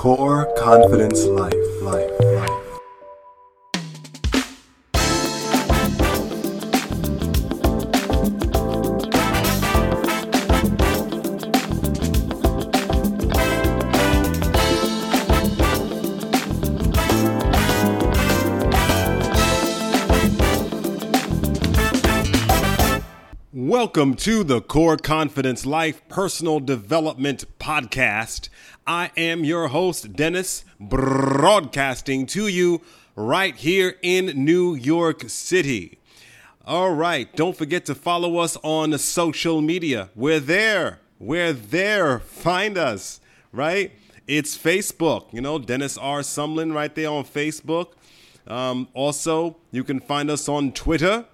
Core Confidence Life. Life. Life. Welcome to the Core Confidence Life Personal Development Podcast. I am your host, Dennis, broadcasting to you right here in New York City. All right, don't forget to follow us on social media. We're there. We're there. Find us, right? It's Facebook, you know, Dennis R. Sumlin right there on Facebook. Um, also, you can find us on Twitter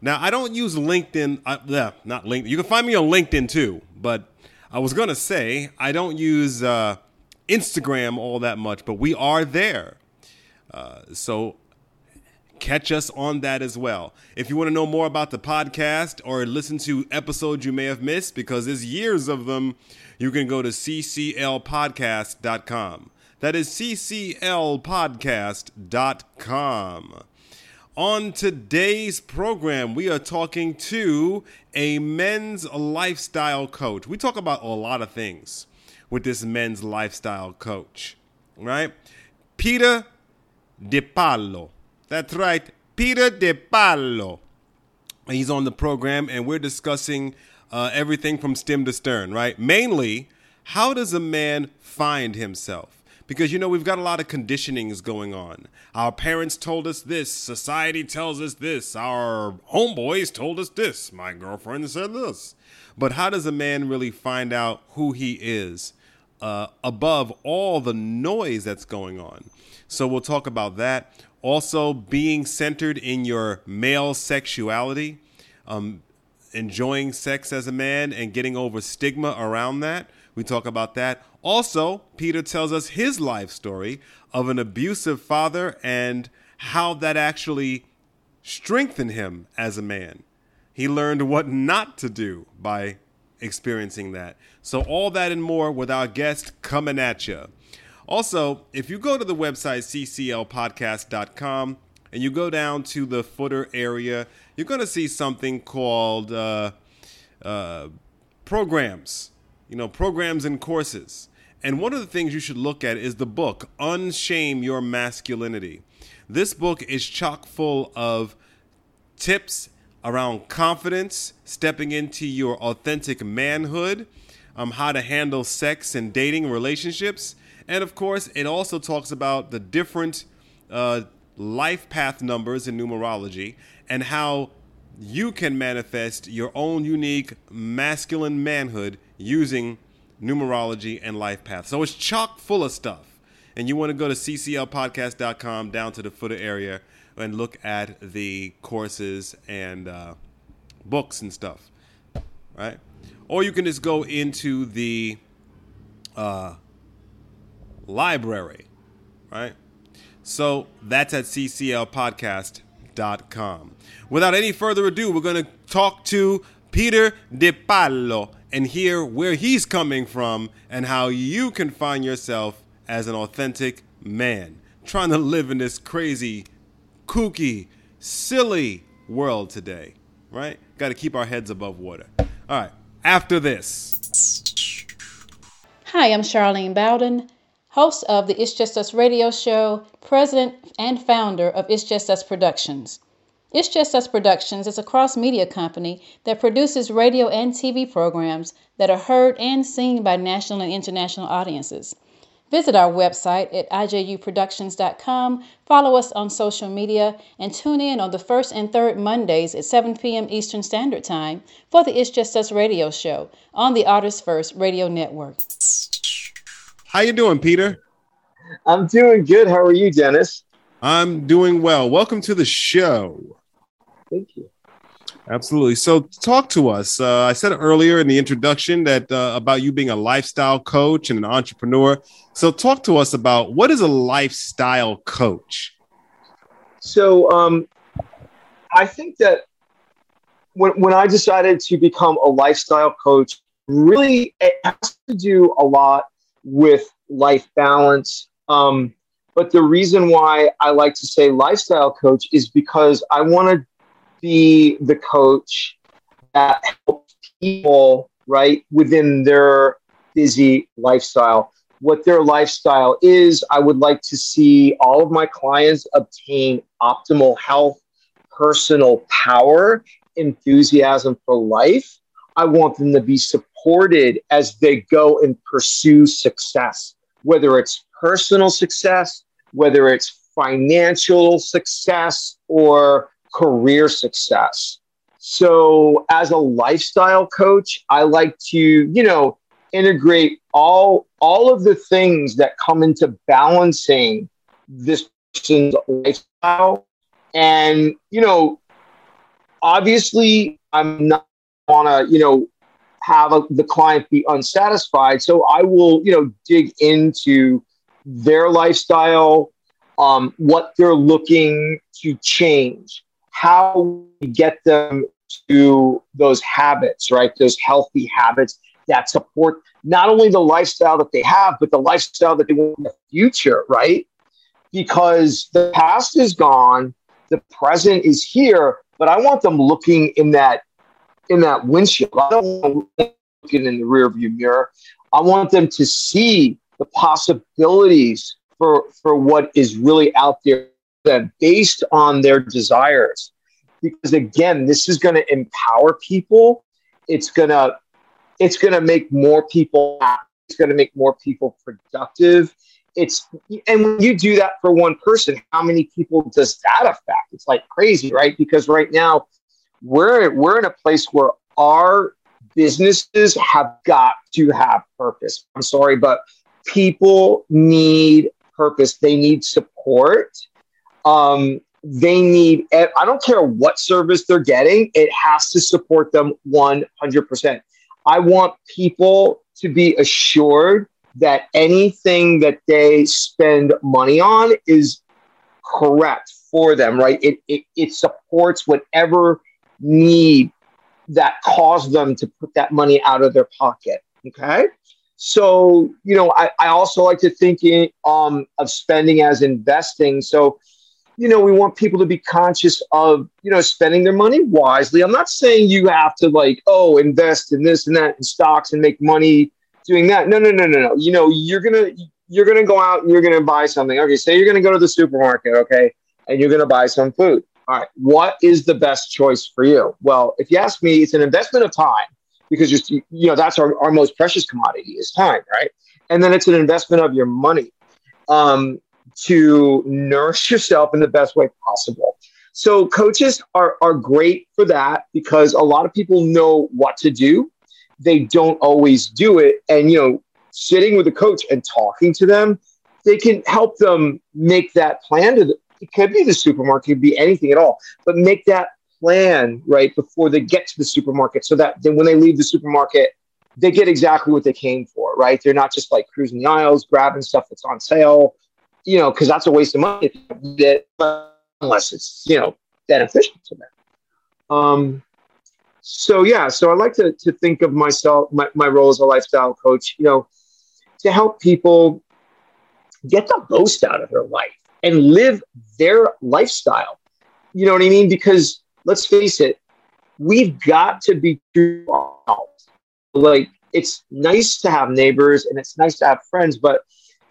now, I don't use LinkedIn. Uh, yeah, not LinkedIn. You can find me on LinkedIn too, but I was going to say I don't use uh, Instagram all that much, but we are there. Uh, so catch us on that as well. If you want to know more about the podcast or listen to episodes you may have missed, because there's years of them, you can go to cclpodcast.com. That is cclpodcast.com. On today's program, we are talking to a men's lifestyle coach. We talk about a lot of things with this men's lifestyle coach, right? Peter DePallo. That's right, Peter DePallo. He's on the program, and we're discussing uh, everything from stem to stern, right? Mainly, how does a man find himself? Because you know we've got a lot of conditionings going on. Our parents told us this, society tells us this, our homeboys told us this, my girlfriend said this. But how does a man really find out who he is uh, above all the noise that's going on? So we'll talk about that. Also, being centered in your male sexuality, um, enjoying sex as a man, and getting over stigma around that. We talk about that. Also, Peter tells us his life story of an abusive father and how that actually strengthened him as a man. He learned what not to do by experiencing that. So, all that and more with our guest coming at you. Also, if you go to the website cclpodcast.com and you go down to the footer area, you're going to see something called uh, uh, programs, you know, programs and courses. And one of the things you should look at is the book, Unshame Your Masculinity. This book is chock full of tips around confidence, stepping into your authentic manhood, um, how to handle sex and dating relationships. And of course, it also talks about the different uh, life path numbers in numerology and how you can manifest your own unique masculine manhood using numerology, and life path. So it's chock full of stuff. And you want to go to cclpodcast.com down to the footer area and look at the courses and uh, books and stuff, right? Or you can just go into the uh, library, right? So that's at cclpodcast.com. Without any further ado, we're going to talk to Peter DePallo and hear where he's coming from and how you can find yourself as an authentic man trying to live in this crazy, kooky, silly world today, right? Got to keep our heads above water. All right, after this. Hi, I'm Charlene Bowden, host of the It's Just Us radio show, president and founder of It's Just Us Productions. It's Just Us Productions is a cross media company that produces radio and TV programs that are heard and seen by national and international audiences. Visit our website at ijuproductions.com, follow us on social media, and tune in on the first and third Mondays at 7 p.m. Eastern Standard Time for the It's Just Us radio show on the Artists First Radio Network. How you doing, Peter? I'm doing good. How are you, Dennis? I'm doing well. Welcome to the show. Thank you. Absolutely. So, talk to us. Uh, I said earlier in the introduction that uh, about you being a lifestyle coach and an entrepreneur. So, talk to us about what is a lifestyle coach. So, um, I think that when when I decided to become a lifestyle coach, really it has to do a lot with life balance. Um, but the reason why I like to say lifestyle coach is because I want to be the coach that helps people, right, within their busy lifestyle. What their lifestyle is, I would like to see all of my clients obtain optimal health, personal power, enthusiasm for life. I want them to be supported as they go and pursue success, whether it's personal success, whether it's financial success or career success. So, as a lifestyle coach, I like to, you know, integrate all all of the things that come into balancing this person's lifestyle. And, you know, obviously I'm not wanna, you know, have a, the client be unsatisfied. So I will, you know, dig into their lifestyle, um, what they're looking to change, how we get them to those habits, right? Those healthy habits that support not only the lifestyle that they have, but the lifestyle that they want in the future, right? Because the past is gone, the present is here, but I want them looking in that in that windshield. I don't want them looking in the rearview mirror. I want them to see the possibilities for for what is really out there then based on their desires. Because again this is going to empower people. It's going to it's going to make more people happy. it's going to make more people productive. It's and when you do that for one person how many people does that affect? It's like crazy right? Because right now we're we're in a place where our businesses have got to have purpose. I'm sorry but people need purpose, they need support. Um, they need, I don't care what service they're getting, it has to support them 100%. I want people to be assured that anything that they spend money on is correct for them, right? It, it, it supports whatever need that caused them to put that money out of their pocket. Okay. So, you know, I, I also like to think in, um, of spending as investing. So, you know, we want people to be conscious of, you know, spending their money wisely. I'm not saying you have to like, oh, invest in this and that in stocks and make money doing that. No, no, no, no, no. You know, you're gonna you're gonna go out and you're gonna buy something. Okay, say you're gonna go to the supermarket, okay, and you're gonna buy some food. All right, what is the best choice for you? Well, if you ask me, it's an investment of time because just you know that's our, our most precious commodity is time right and then it's an investment of your money um, to nourish yourself in the best way possible. So coaches are, are great for that because a lot of people know what to do. They don't always do it. And you know sitting with a coach and talking to them they can help them make that plan to the, it could be the supermarket it could be anything at all but make that plan right before they get to the supermarket so that then when they leave the supermarket they get exactly what they came for right? They're not just like cruising the aisles grabbing stuff that's on sale you know because that's a waste of money that unless it's you know beneficial to them. Um so yeah so i like to, to think of myself my, my role as a lifestyle coach you know to help people get the most out of their life and live their lifestyle. You know what i mean? Because let's face it, we've got to be true. Like it's nice to have neighbors and it's nice to have friends, but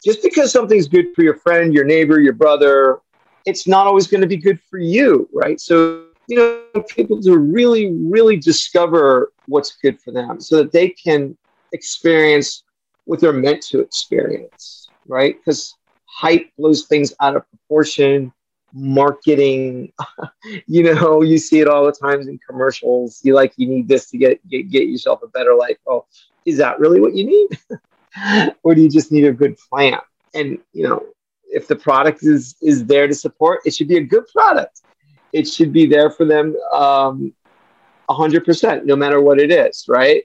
just because something's good for your friend, your neighbor, your brother, it's not always going to be good for you, right? So, you know, people to really, really discover what's good for them so that they can experience what they're meant to experience, right? Because hype blows things out of proportion marketing you know you see it all the times in commercials you like you need this to get get, get yourself a better life oh is that really what you need or do you just need a good plan and you know if the product is is there to support it should be a good product it should be there for them um 100% no matter what it is right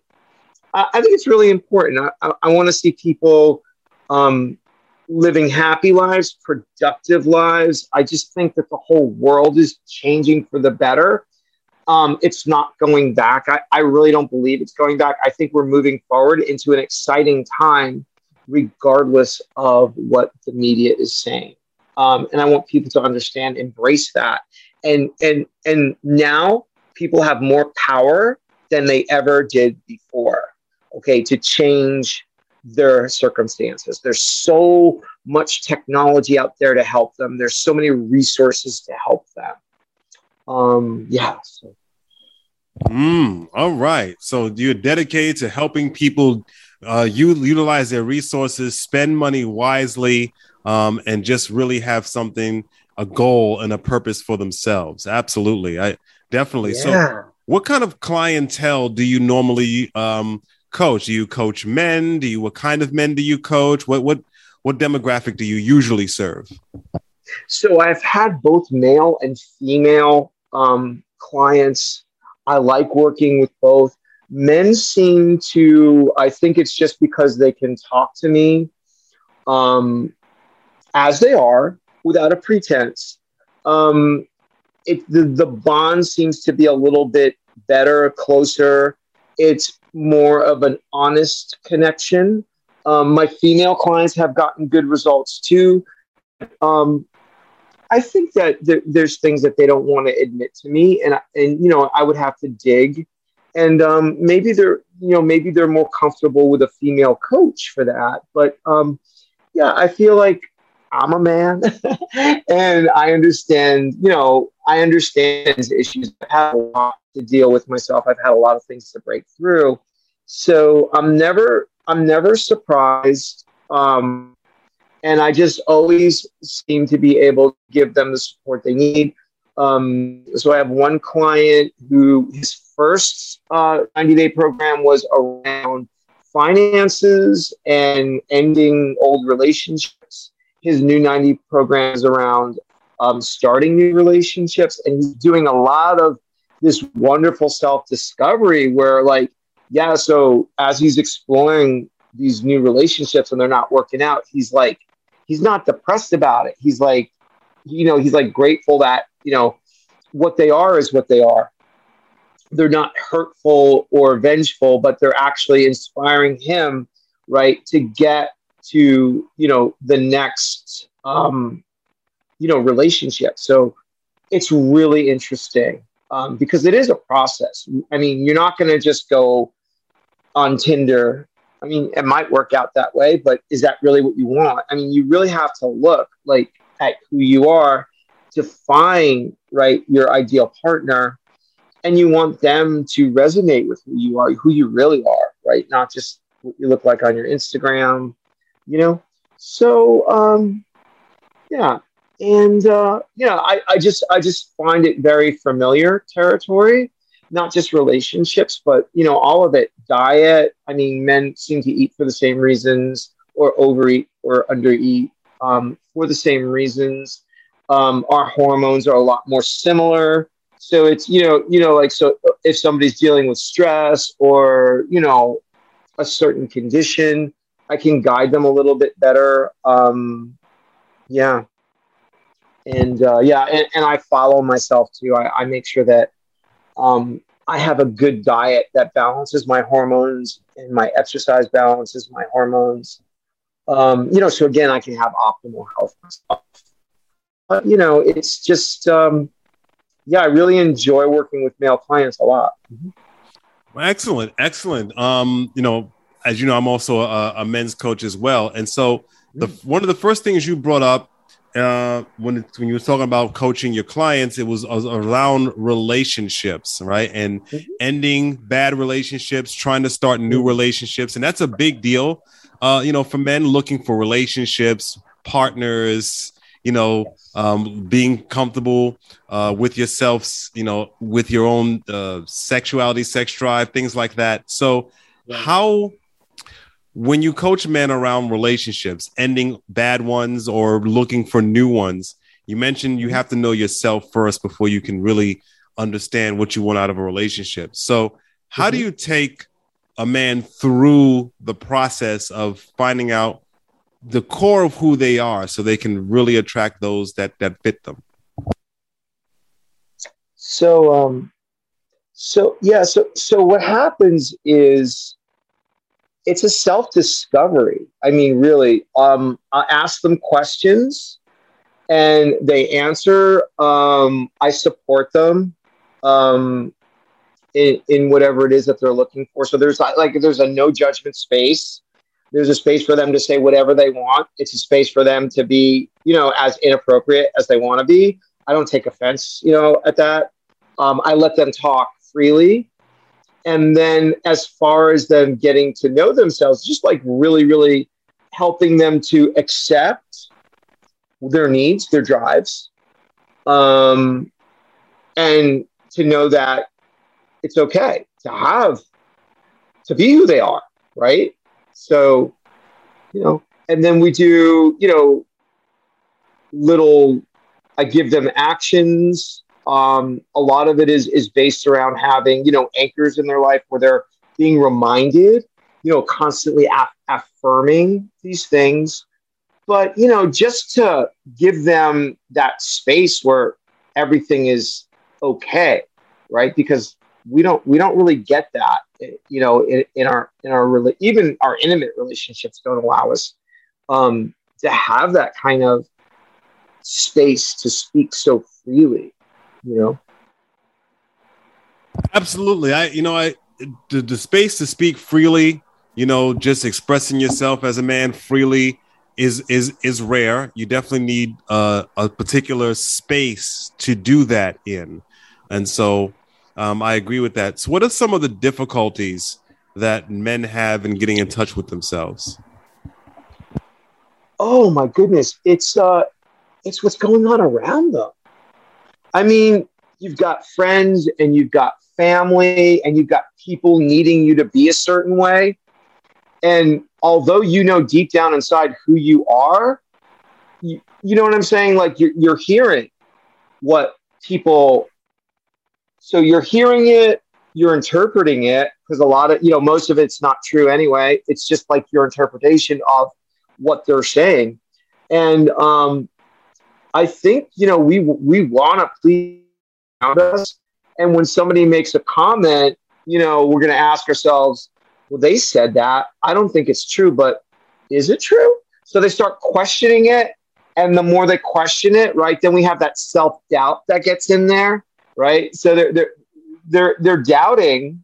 i, I think it's really important i, I, I want to see people um living happy lives, productive lives. I just think that the whole world is changing for the better. Um, it's not going back. I, I really don't believe it's going back. I think we're moving forward into an exciting time regardless of what the media is saying. Um, and I want people to understand, embrace that. And and and now people have more power than they ever did before. Okay, to change their circumstances. There's so much technology out there to help them. There's so many resources to help them. Um, yeah. So. Mm, all right. So you're dedicated to helping people uh, you utilize their resources, spend money wisely, um, and just really have something, a goal and a purpose for themselves. Absolutely. I definitely. Yeah. So what kind of clientele do you normally um, coach? Do you coach men? Do you what kind of men do you coach? What what what demographic do you usually serve? So I've had both male and female um, clients. I like working with both. Men seem to, I think it's just because they can talk to me um, as they are without a pretense. Um, it, the, the bond seems to be a little bit better, closer. It's more of an honest connection. Um, my female clients have gotten good results too. Um, I think that there, there's things that they don't want to admit to me, and and you know I would have to dig, and um, maybe they're you know maybe they're more comfortable with a female coach for that. But um, yeah, I feel like I'm a man, and I understand. You know, I understand issues. I've a lot to deal with myself. I've had a lot of things to break through, so I'm never I'm never surprised. Um, and I just always seem to be able to give them the support they need. Um, so I have one client who his first uh, 90 day program was around finances and ending old relationships. His new 90 program is around um, starting new relationships, and he's doing a lot of this wonderful self discovery where, like, yeah, so as he's exploring these new relationships and they're not working out, he's like, he's not depressed about it. He's like, you know, he's like grateful that, you know, what they are is what they are. They're not hurtful or vengeful, but they're actually inspiring him, right, to get to, you know, the next, um, you know, relationship. So it's really interesting um, because it is a process. I mean, you're not going to just go on Tinder I mean, it might work out that way, but is that really what you want? I mean, you really have to look like at who you are to find right your ideal partner, and you want them to resonate with who you are, who you really are, right? Not just what you look like on your Instagram, you know. So, um, yeah, and uh, yeah, I, I just I just find it very familiar territory not just relationships, but you know, all of it. Diet. I mean, men seem to eat for the same reasons, or overeat or undereat um, for the same reasons. Um, our hormones are a lot more similar. So it's you know you know like so if somebody's dealing with stress or you know a certain condition, I can guide them a little bit better. Um, yeah, and uh, yeah, and, and I follow myself too. I, I make sure that um, I have a good diet that balances my hormones and my exercise balances my hormones. Um, you know, so again, I can have optimal health. But, you know, it's just, um, yeah, I really enjoy working with male clients a lot. Mm-hmm. Well, excellent, excellent. Um, you know, as you know, I'm also a, a men's coach as well, and so the mm. one of the first things you brought up uh, when when you were talking about coaching your clients, it was around relationships, right? And mm-hmm. ending bad relationships, trying to start new mm-hmm. relationships, and that's a big deal. Uh, you know, for men looking for relationships, partners, you know, um, being comfortable uh, with yourselves, you know, with your own uh, sexuality, sex drive, things like that. So, how when you coach men around relationships, ending bad ones or looking for new ones, you mentioned you have to know yourself first before you can really understand what you want out of a relationship. So, how mm-hmm. do you take a man through the process of finding out the core of who they are so they can really attract those that that fit them? So, um, so yeah, so so what happens is it's a self discovery. I mean, really, um, I ask them questions and they answer. Um, I support them um, in, in whatever it is that they're looking for. So there's like there's a no judgment space. There's a space for them to say whatever they want. It's a space for them to be, you know, as inappropriate as they want to be. I don't take offense, you know, at that. Um, I let them talk freely. And then as far as them getting to know themselves, just like really, really helping them to accept their needs, their drives, um, and to know that it's okay to have to be who they are, right? So, you know, and then we do, you know, little I give them actions. Um, a lot of it is is based around having you know anchors in their life where they're being reminded, you know, constantly af- affirming these things. But you know, just to give them that space where everything is okay, right? Because we don't we don't really get that, you know, in, in our in our even our intimate relationships don't allow us um, to have that kind of space to speak so freely, you know? Absolutely. I, you know, I, the, the space to speak freely, you know, just expressing yourself as a man freely is, is, is rare. You definitely need uh, a particular space to do that in. And so um, I agree with that. So what are some of the difficulties that men have in getting in touch with themselves? Oh my goodness. It's, uh, it's what's going on around them. I mean, you've got friends and you've got family and you've got people needing you to be a certain way. And although you know deep down inside who you are, you, you know what I'm saying? Like you're, you're hearing what people, so you're hearing it, you're interpreting it, because a lot of, you know, most of it's not true anyway. It's just like your interpretation of what they're saying. And um, I think you know we we want to please us, and when somebody makes a comment, you know, we're going to ask ourselves, well, they said that. I don't think it's true, but is it true? So they start questioning it, and the more they question it, right, then we have that self doubt that gets in there, right? So they're they're they're they're doubting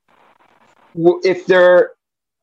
if their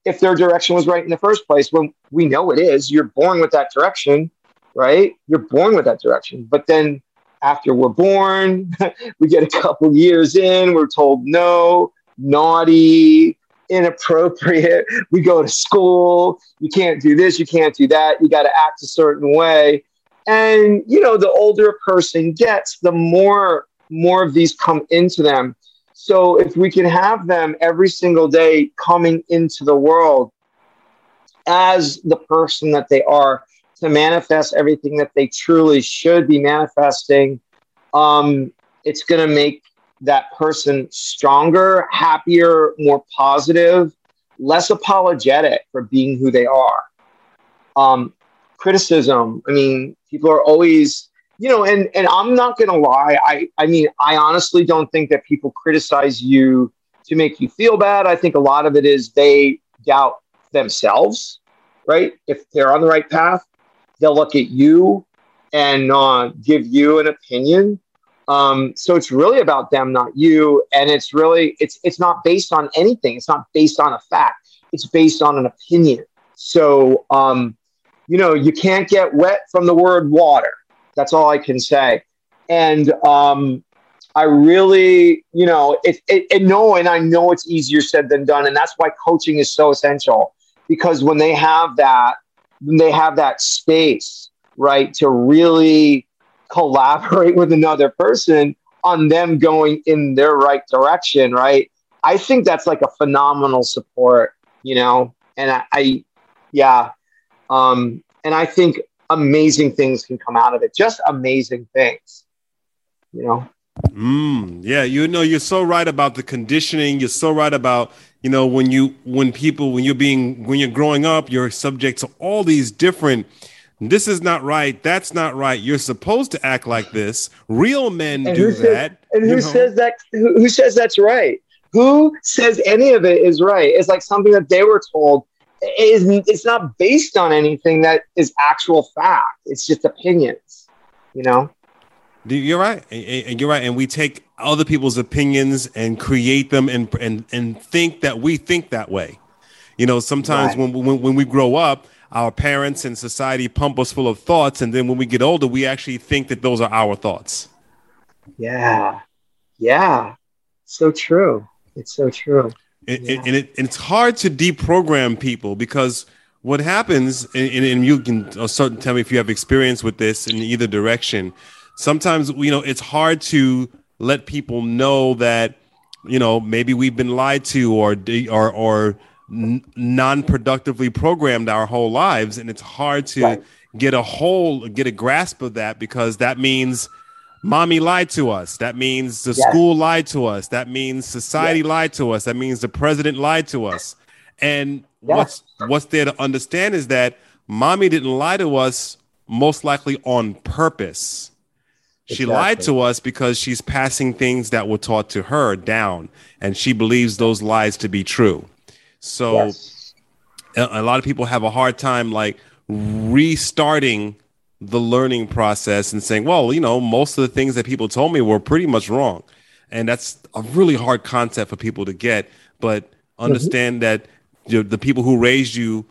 if their direction was right in the first place when we know it is. You're born with that direction right? You're born with that direction. But then after we're born, we get a couple years in, we're told no, naughty, inappropriate. We go to school, you can't do this, you can't do that, you got to act a certain way. And you know, the older a person gets, the more more of these come into them. So if we can have them every single day coming into the world as the person that they are, to manifest everything that they truly should be manifesting, um, it's going to make that person stronger, happier, more positive, less apologetic for being who they are. Um, criticism, I mean, people are always, you know, and and I'm not going to lie. I I mean, I honestly don't think that people criticize you to make you feel bad. I think a lot of it is they doubt themselves, right? If they're on the right path, they'll look at you and uh, give you an opinion. Um, so it's really about them, not you. And it's really it's it's not based on anything. It's not based on a fact. It's based on an opinion. So um, you know you can't get wet from the word water. That's all I can say. And um, I really, you know, it, it, it no, and I know it's easier said than done, and that's why coaching is so essential. Because when they have that, they have that space, right, to really collaborate with another person on them going in their right direction, right? I think that's like a phenomenal support, you know, and I, I yeah, um, and I think amazing things can come out of it, just amazing things, you know. Mm, yeah, you know, you're so right about the conditioning. You're so right about you know when you when people when you're being when you're growing up you're subject to all these different this is not right that's not right you're supposed to act like this real men and do says, that and who know? says that who, who says that's right who says any of it is right it's like something that they were told is it's not based on anything that is actual fact. It's just opinions, you know. You're right, and you're right, and we take other people's opinions and create them and and and think that we think that way. You know, sometimes right. when, when when we grow up, our parents and society pump us full of thoughts, and then when we get older, we actually think that those are our thoughts. Yeah, yeah, so true. It's so true. It, yeah. and, it, and it's hard to deprogram people because what happens, and, and you can uh, tell me if you have experience with this in either direction. Sometimes you know it's hard to let people know that you know maybe we've been lied to or or or non-productively programmed our whole lives and it's hard to right. get a whole get a grasp of that because that means mommy lied to us that means the school lied to us that means society lied to us that means the president lied to us. And what's what's there to understand is that mommy didn't lie to us most likely on purpose she exactly. lied to us because she's passing things that were taught to her down and she believes those lies to be true so yes. a, a lot of people have a hard time like restarting the learning process and saying, well, you know, most of the things that people told me were pretty much wrong. And that's a really hard concept for people to get. But understand mm-hmm. that you know, the people who raised you,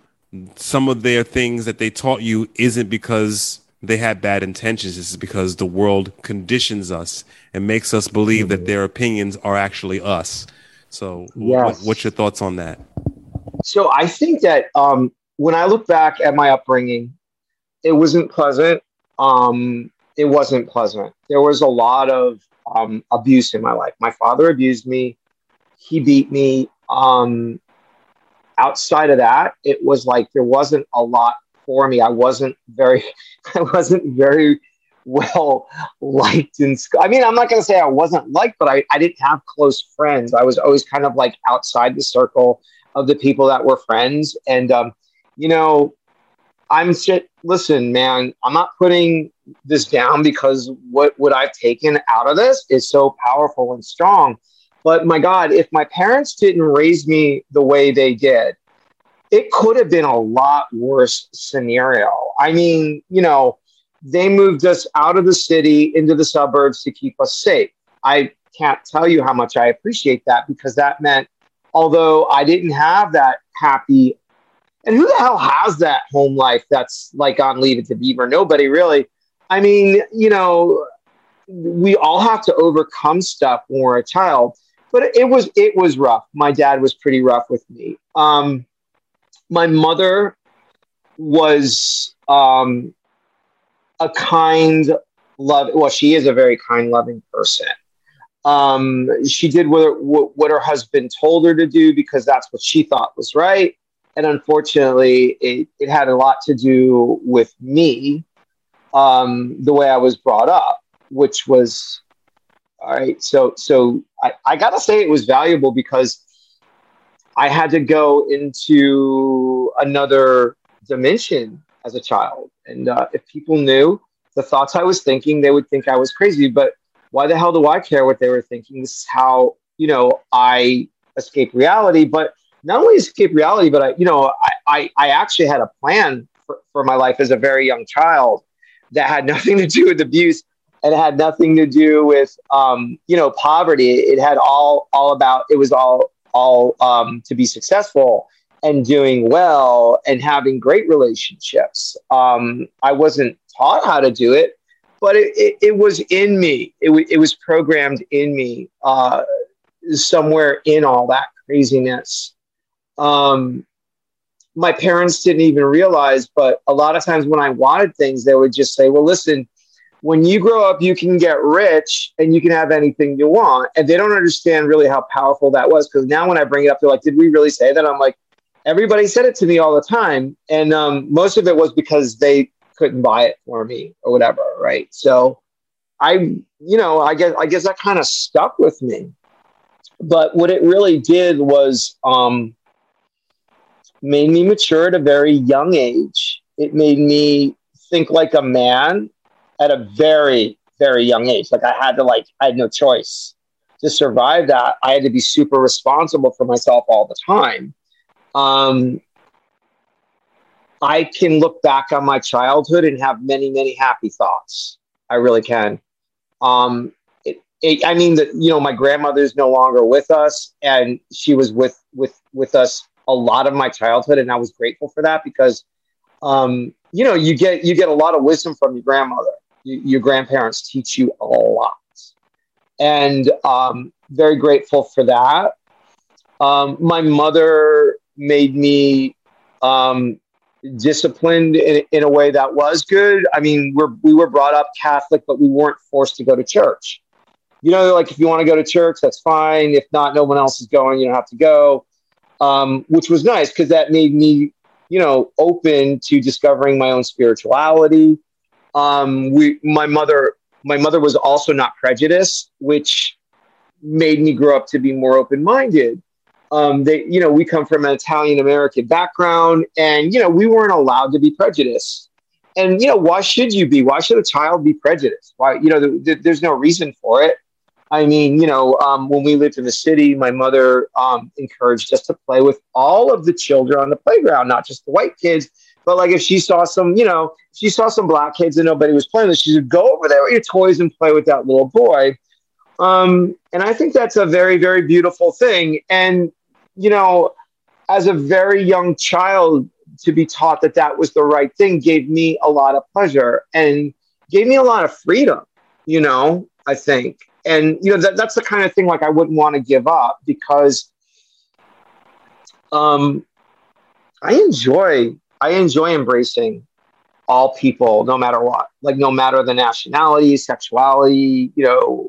some of their things that they taught you isn't because they had bad intentions. It's because the world conditions us and makes us believe mm-hmm. that their opinions are actually us. So, yes. what, what's your thoughts on that? So, I think that um, when I look back at my upbringing, it wasn't pleasant. Um, it wasn't pleasant. There was a lot of um, abuse in my life. My father abused me. He beat me. Um, outside of that, it was like there wasn't a lot for me. I wasn't very, I wasn't very well liked in school. I mean, I'm not going to say I wasn't liked, but I, I didn't have close friends. I was always kind of like outside the circle of the people that were friends. And, um, you know, I'm shit. Listen, man, I'm not putting this down because what, would I've taken out of this is so powerful and strong. But my God, if my parents didn't raise me the way they did, it could have been a lot worse scenario. I mean, you know, they moved us out of the city into the suburbs to keep us safe. I can't tell you how much I appreciate that because that meant, although I didn't have that happy, and who the hell has that home life that's like on Leave It to Beaver? Nobody really. I mean, you know, we all have to overcome stuff when we're a child, but it was it was rough. My dad was pretty rough with me. Um, my mother was um, a kind, love. Well, she is a very kind, loving person. Um, she did what, her, what her husband told her to do because that's what she thought was right. And unfortunately, it, it had a lot to do with me, um, the way I was brought up, which was all right. So, so I, I got to say it was valuable because I had to go into another dimension as a child. And uh, if people knew the thoughts I was thinking, they would think I was crazy. But why the hell do I care what they were thinking? This is how, you know, I escape reality. But not only escape reality, but I, you know, I, I, I actually had a plan for, for my life as a very young child that had nothing to do with abuse and it had nothing to do with um, you know poverty. It had all all about it was all all um, to be successful and doing well and having great relationships. Um, I wasn't taught how to do it, but it, it, it was in me. It, w- it was programmed in me uh, somewhere in all that craziness. Um, my parents didn't even realize, but a lot of times when I wanted things, they would just say, well, listen, when you grow up, you can get rich and you can have anything you want. And they don't understand really how powerful that was. Because now when I bring it up, they're like, did we really say that? I'm like, everybody said it to me all the time. And um, most of it was because they couldn't buy it for me or whatever. Right. So I, you know, I guess, I guess that kind of stuck with me. But what it really did was um, made me mature at a very young age. It made me think like a man at a very, very young age. Like I had to like, I had no choice to survive that. I had to be super responsible for myself all the time. Um, I can look back on my childhood and have many, many happy thoughts. I really can. Um, it, it, I mean, that you know, my grandmother is no longer with us, and she was with with with us a lot of my childhood, and I was grateful for that because, um, you know, you get you get a lot of wisdom from your grandmother. You, your grandparents teach you a lot, and um, very grateful for that. Um, my mother made me um, disciplined in, in a way that was good. I mean, we're, we were brought up Catholic, but we weren't forced to go to church. You know, like if you want to go to church, that's fine. If not, no one else is going, you don't have to go, um, which was nice because that made me, you know, open to discovering my own spirituality. Um, we, my mother, my mother was also not prejudiced, which made me grow up to be more open minded um, they, you know, we come from an Italian American background, and you know, we weren't allowed to be prejudiced. And you know, why should you be? Why should a child be prejudiced? Why, you know, th- th- there's no reason for it. I mean, you know, um, when we lived in the city, my mother um, encouraged us to play with all of the children on the playground, not just the white kids. But like, if she saw some, you know, she saw some black kids and nobody was playing she would go over there with your toys and play with that little boy. Um, and I think that's a very, very beautiful thing. And, you know, as a very young child, to be taught that that was the right thing gave me a lot of pleasure and gave me a lot of freedom, you know, I think. And, you know, that, that's the kind of thing like I wouldn't want to give up because um, I enjoy, I enjoy embracing all people, no matter what, like no matter the nationality, sexuality, you know,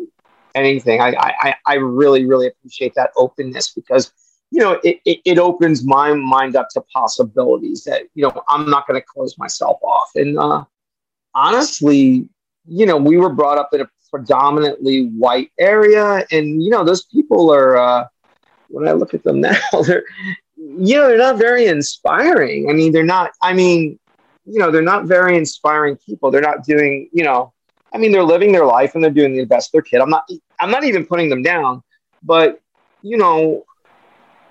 anything. I, I, I really, really appreciate that openness because, you know, it, it, it opens my mind up to possibilities that, you know, I'm not going to close myself off. And uh, honestly, you know, we were brought up in a predominantly white area. And, you know, those people are, uh, when I look at them now, they're, you know, they're not very inspiring. I mean, they're not, I mean, you know, they're not very inspiring people. They're not doing, you know, I mean, they're living their life and they're doing the best their kid. I'm not, I'm not even putting them down, but you know,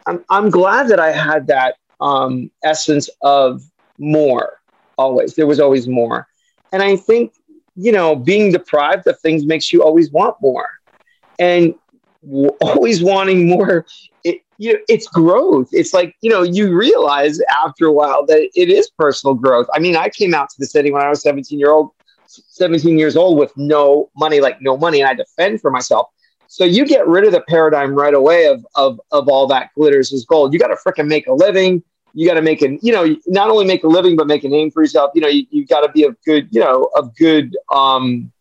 I'm, I'm glad that I had that um, essence of more always. There was always more. And I think, you know, being deprived of things makes you always want more. And always wanting more, it, you know, it's growth. It's like, you know, you realize after a while that it is personal growth. I mean, I came out to the city when I was 17 year old 17 years old with no money, like no money, and I defend for myself. So you get rid of the paradigm right away of of of all that glitters is gold. You got to freaking make a living. You got to make an, you know, not only make a living but make a name for yourself. You know, you, you got to be of good, you know, of good um,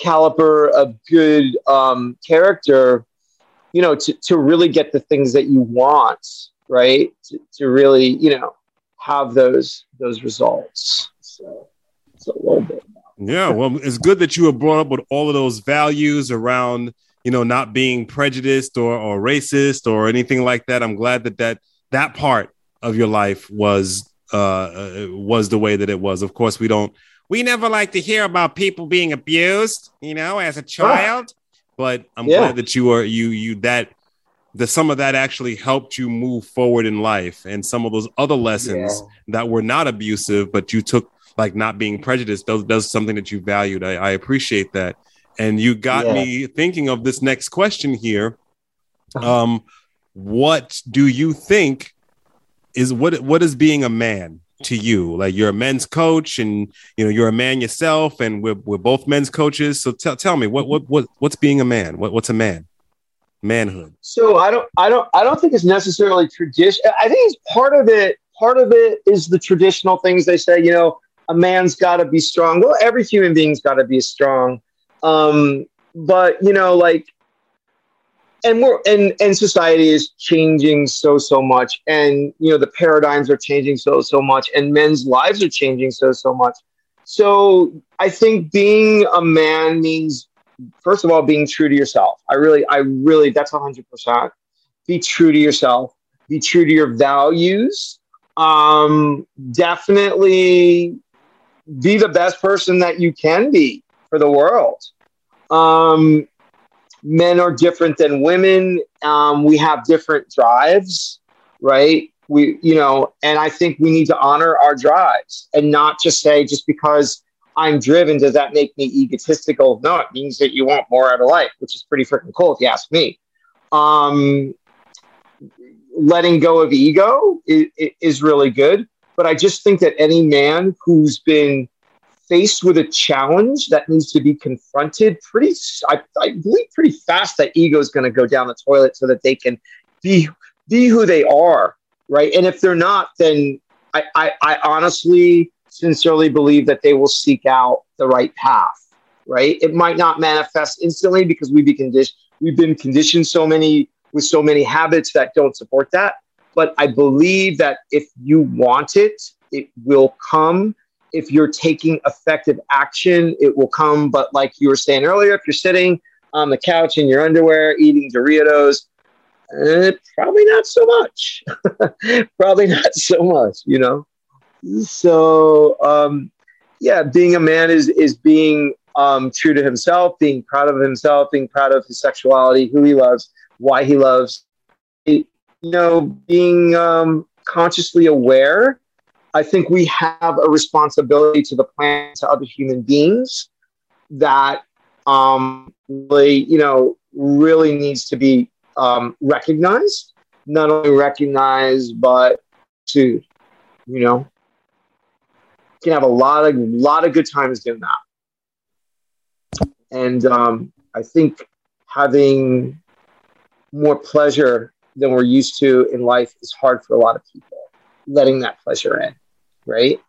caliber, of good um, character. You know, to to really get the things that you want, right? To, to really, you know, have those those results. So it's a little bit. Yeah, well, it's good that you were brought up with all of those values around, you know, not being prejudiced or or racist or anything like that. I'm glad that that that part of your life was uh, uh was the way that it was. Of course, we don't we never like to hear about people being abused, you know, as a child. But I'm Yeah. glad that you are you you that that some of that actually helped you move forward in life and some of those other lessons that were not abusive, but you took like not being prejudiced. Those that's something that you valued. I, I appreciate that. And you got Yeah. me thinking of this next question here. Um, what do you think is what what is being a man to you? Like you're a men's coach and you know you're a man yourself and we're we're both men's coaches. So tell tell me what what what what's being a man? What what's a man? Manhood. So I don't, I don't, I don't think it's necessarily tradition. I think it's part of it. Part of it is the traditional things they say. You know, a man's got to be strong. Well, every human being's got to be strong. Um, but you know, like, and we're and and society is changing so so much, and you know the paradigms are changing so so much, and men's lives are changing so so much. So I think being a man means first of all being true to yourself. I really i really that's 100% be true to yourself. Be true to your values. Um definitely be the best person that you can be for the world. Um men are different than women um we have different drives right We, you know, and I think we need to honor our drives and not just say just because I'm driven, does that make me egotistical? No, it means that you want more out of life, which is pretty freaking cool if you ask me. Um, letting go of ego is, is really good. But I just think that any man who's been faced with a challenge that needs to be confronted pretty, I, I believe pretty fast that ego is going to go down the toilet so that they can be, be who they are. Right. And if they're not, then I, I, I honestly, sincerely believe that they will seek out the right path. Right. It might not manifest instantly because we've been conditioned, we've been conditioned so many with so many habits that don't support that. But I believe that if you want it, it will come. If you're taking effective action, it will come. But like you were saying earlier, if you're sitting on the couch in your underwear eating Doritos, eh, probably not so much. probably not so much, you know? So, um, yeah, being a man is, is being um, true to himself, being proud of himself, being proud of his sexuality, who he loves, why he loves, you know, being um, consciously aware. I think we have a responsibility to the planet, to other human beings that um, really, you know, really needs to be um, recognized. Not only recognized, but to, you know, can have a lot of lot of good times doing that. And um, I think having more pleasure than we're used to in life is hard for a lot of people, letting that pleasure in, right?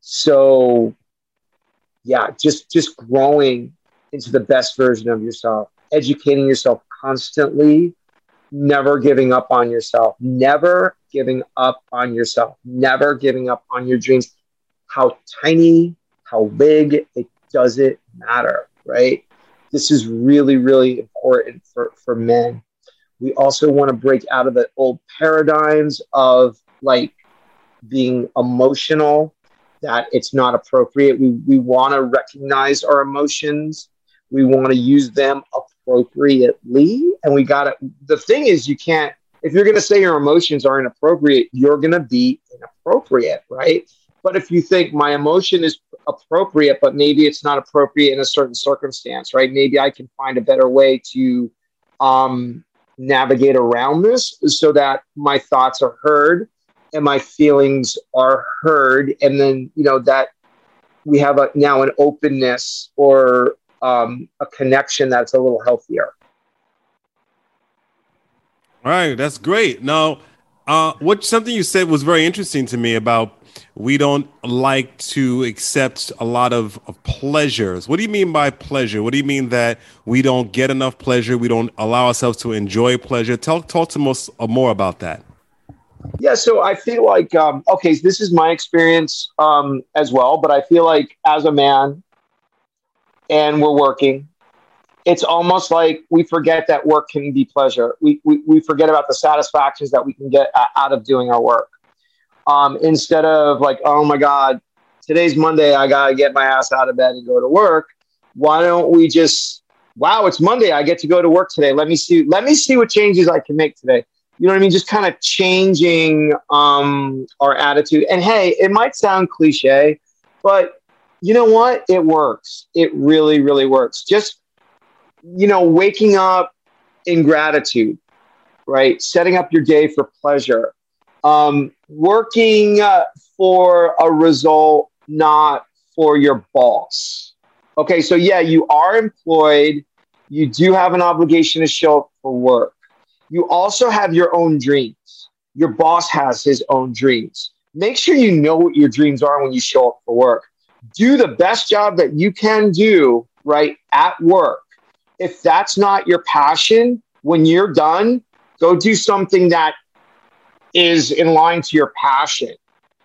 So yeah, just just growing into the best version of yourself, educating yourself constantly, never giving up on yourself, never giving up on yourself, never giving up on your dreams. How tiny, how big, it doesn't matter, right? This is really, really important for, for men. We also want to break out of the old paradigms of like being emotional, that it's not appropriate. We, we want to recognize our emotions. We want to use them appropriately. And we got to, the thing is, you can't, if you're going to say your emotions are inappropriate, you're going to be inappropriate, right? But if you think my emotion is appropriate, but maybe it's not appropriate in a certain circumstance, right? Maybe I can find a better way to um, navigate around this so that my thoughts are heard and my feelings are heard. And then, you know, that we have a, now an openness or um, a connection that's a little healthier. All right, that's great. Now, uh, what something you said was very interesting to me about we don't like to accept a lot of, of, pleasures. What do you mean by pleasure? What do you mean that we don't get enough pleasure? We don't allow ourselves to enjoy pleasure? Tell talk to us uh, more about that. Yeah, so I feel like um, okay, this is my experience um, as well, but I feel like as a man, and we're working, it's almost like we forget that work can be pleasure. We, we, we forget about the satisfactions that we can get out of doing our work um, instead of like, oh my God, today's Monday, I got to get my ass out of bed and go to work. Why don't we just, wow, it's Monday, I get to go to work today. Let me see, let me see what changes I can make today. You know what I mean? Just kind of changing um, our attitude. And hey, it might sound cliche, but you know what? It works. It really, really works. Just, you know, waking up in gratitude, right? Setting up your day for pleasure um, working uh, for a result, not for your boss. Okay, so yeah, you are employed. You do have an obligation to show up for work. You also have your own dreams. Your boss has his own dreams. Make sure you know what your dreams are when you show up for work. Do the best job that you can do, right, at work. If that's not your passion, when you're done, go do something that is in line to your passion.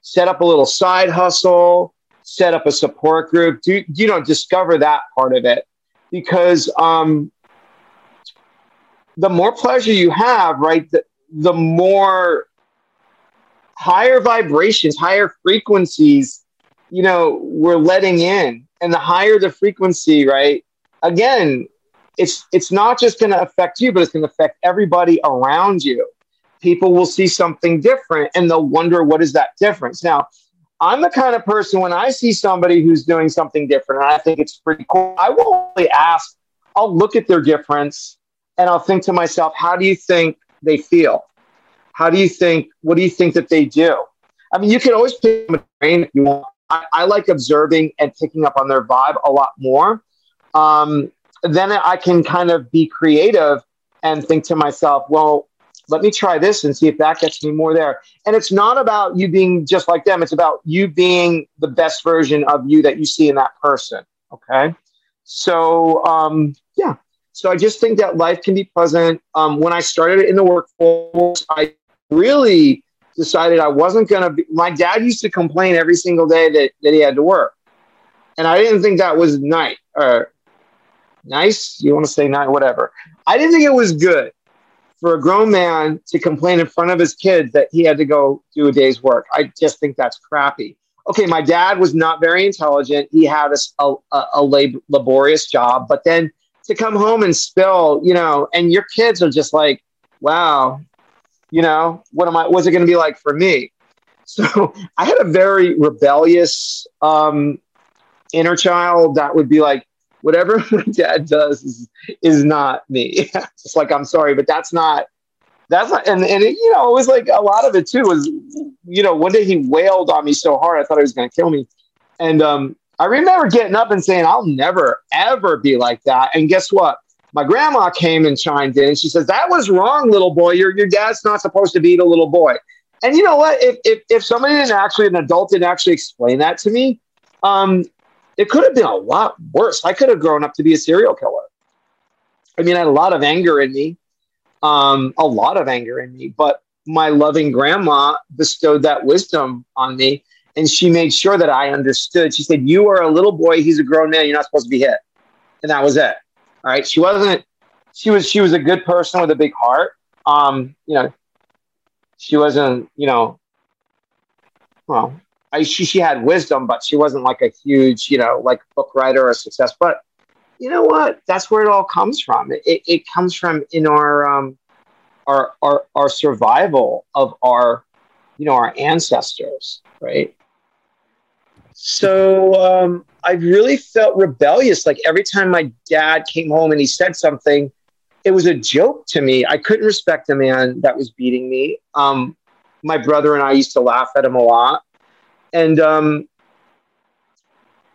Set up a little side hustle, set up a support group. Do you know discover that part of it because um, the more pleasure you have, right, the, the more higher vibrations, higher frequencies, you know, we're letting in, and the higher the frequency, right? Again, it's it's not just going to affect you, but it's going to affect everybody around you people will see something different and they'll wonder what is that difference. Now, I'm the kind of person when I see somebody who's doing something different and I think it's pretty cool, I won't really ask. I'll look at their difference and I'll think to myself, how do you think they feel? How do you think, what do you think that they do? I mean, you can always pick them brain if you want. I, I, like observing and picking up on their vibe a lot more. Um, then I can kind of be creative and think to myself, well, let me try this and see if that gets me more there. And it's not about you being just like them, it's about you being the best version of you that you see in that person. Okay. So, um. So I just think that life can be pleasant. Um, when I started in the workforce, I really decided I wasn't going to be. My dad used to complain every single day that, that he had to work. And I didn't think that was nice or nice. You want to say nice, whatever. I didn't think it was good for a grown man to complain in front of his kids that he had to go do a day's work. I just think that's crappy. Okay, my dad was not very intelligent. He had a, a, a lab, laborious job, but then to come home and spill, you know, and your kids are just like, wow, you know, what am I, what's it going to be like for me? So I had a very rebellious um, inner child that would be like, whatever my dad does is, is not me. it's like, I'm sorry, but that's not, that's not, and, and it, you know, it was like a lot of it too was, you know, one day he wailed on me so hard, I thought he was going to kill me. And um, I remember getting up and saying, I'll never, ever be like that. And guess what? My grandma came and chimed in she says, That was wrong, little boy. Your, your dad's not supposed to beat a little boy. And you know what? If, if, if somebody didn't actually, an adult didn't actually explain that to me, um, it could have been a lot worse. I could have grown up to be a serial killer. I mean, I had a lot of anger in me, um, a lot of anger in me, but my loving grandma bestowed that wisdom on me and she made sure that I understood. She said, You are a little boy, he's a grown man, you're not supposed to be hit. And that was it. All right. She wasn't, she was, she was a good person with a big heart. Um, you know, she wasn't, you know, well, I, she she had wisdom, but she wasn't like a huge, you know, like book writer or success. But you know what? That's where it all comes from. It, it comes from in our um, our our our survival of our, you know, our ancestors, right? So um, I really felt rebellious. Like every time my dad came home and he said something, it was a joke to me. I couldn't respect the man that was beating me. Um, my brother and I used to laugh at him a lot and um,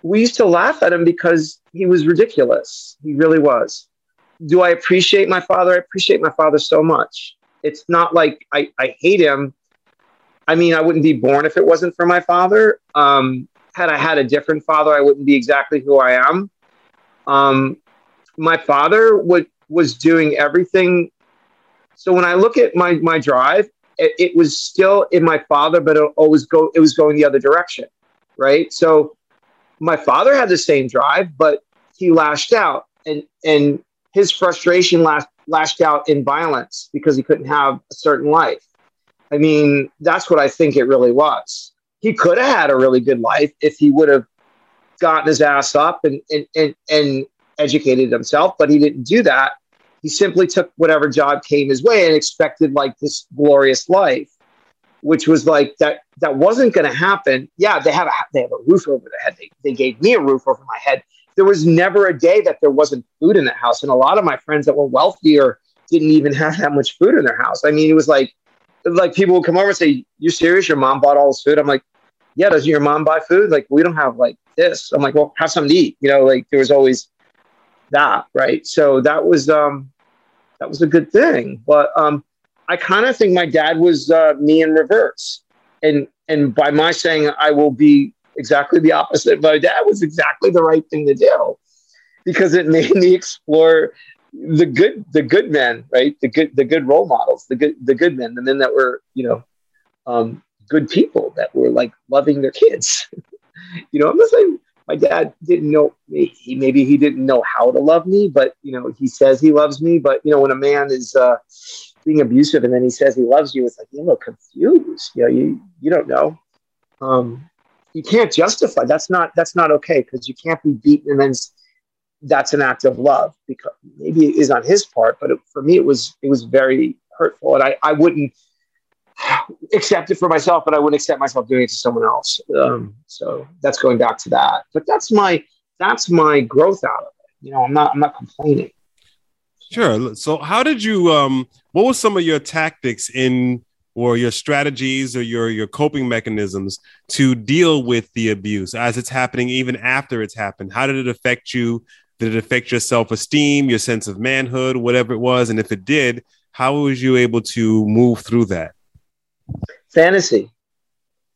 we used to laugh at him because he was ridiculous. He really was. Do I appreciate my father? I appreciate my father so much. It's not like I, I hate him. I mean, I wouldn't be born if it wasn't for my father. Um, had I had a different father, I wouldn't be exactly who I am. Um, my father would, was doing everything. So when I look at my, my drive, it, it was still in my father, but it always go it was going the other direction, right? So my father had the same drive, but he lashed out, and and his frustration lashed lashed out in violence because he couldn't have a certain life. I mean, that's what I think it really was. He could have had a really good life if he would have gotten his ass up and and and, and educated himself, but he didn't do that. He simply took whatever job came his way and expected like this glorious life, which was like that that wasn't going to happen. Yeah, they have a they have a roof over their head. They, they gave me a roof over my head. There was never a day that there wasn't food in the house, and a lot of my friends that were wealthier didn't even have that much food in their house. I mean, it was like like people would come over and say, "You serious? Your mom bought all this food?" I'm like, "Yeah, does your mom buy food? Like, we don't have like this." I'm like, "Well, have something to eat." You know, like there was always that, right? So that was um that was a good thing. But um, I kind of think my dad was uh, me in reverse, and and by my saying I will be exactly the opposite, my dad was exactly the right thing to do because it made me explore the good the good men, right? The good the good role models, the good the good men, the men that were you know um, good people that were like loving their kids. you know, I'm not saying my dad didn't know he maybe he didn't know how to love me but you know he says he loves me but you know when a man is uh, being abusive and then he says he loves you it's like you're a little confused you know you you don't know um, you can't justify that's not that's not okay because you can't be beaten and then that's an act of love because maybe it is on his part but it, for me it was it was very hurtful and I, I wouldn't accept it for myself, but I wouldn't accept myself doing it to someone else. Um, so that's going back to that. But that's my that's my growth out of it. You know, I'm not I'm not complaining. Sure. So how did you um what were some of your tactics in or your strategies or your your coping mechanisms to deal with the abuse as it's happening even after it's happened? How did it affect you? Did it affect your self-esteem, your sense of manhood, whatever it was? And if it did, how was you able to move through that? Fantasy.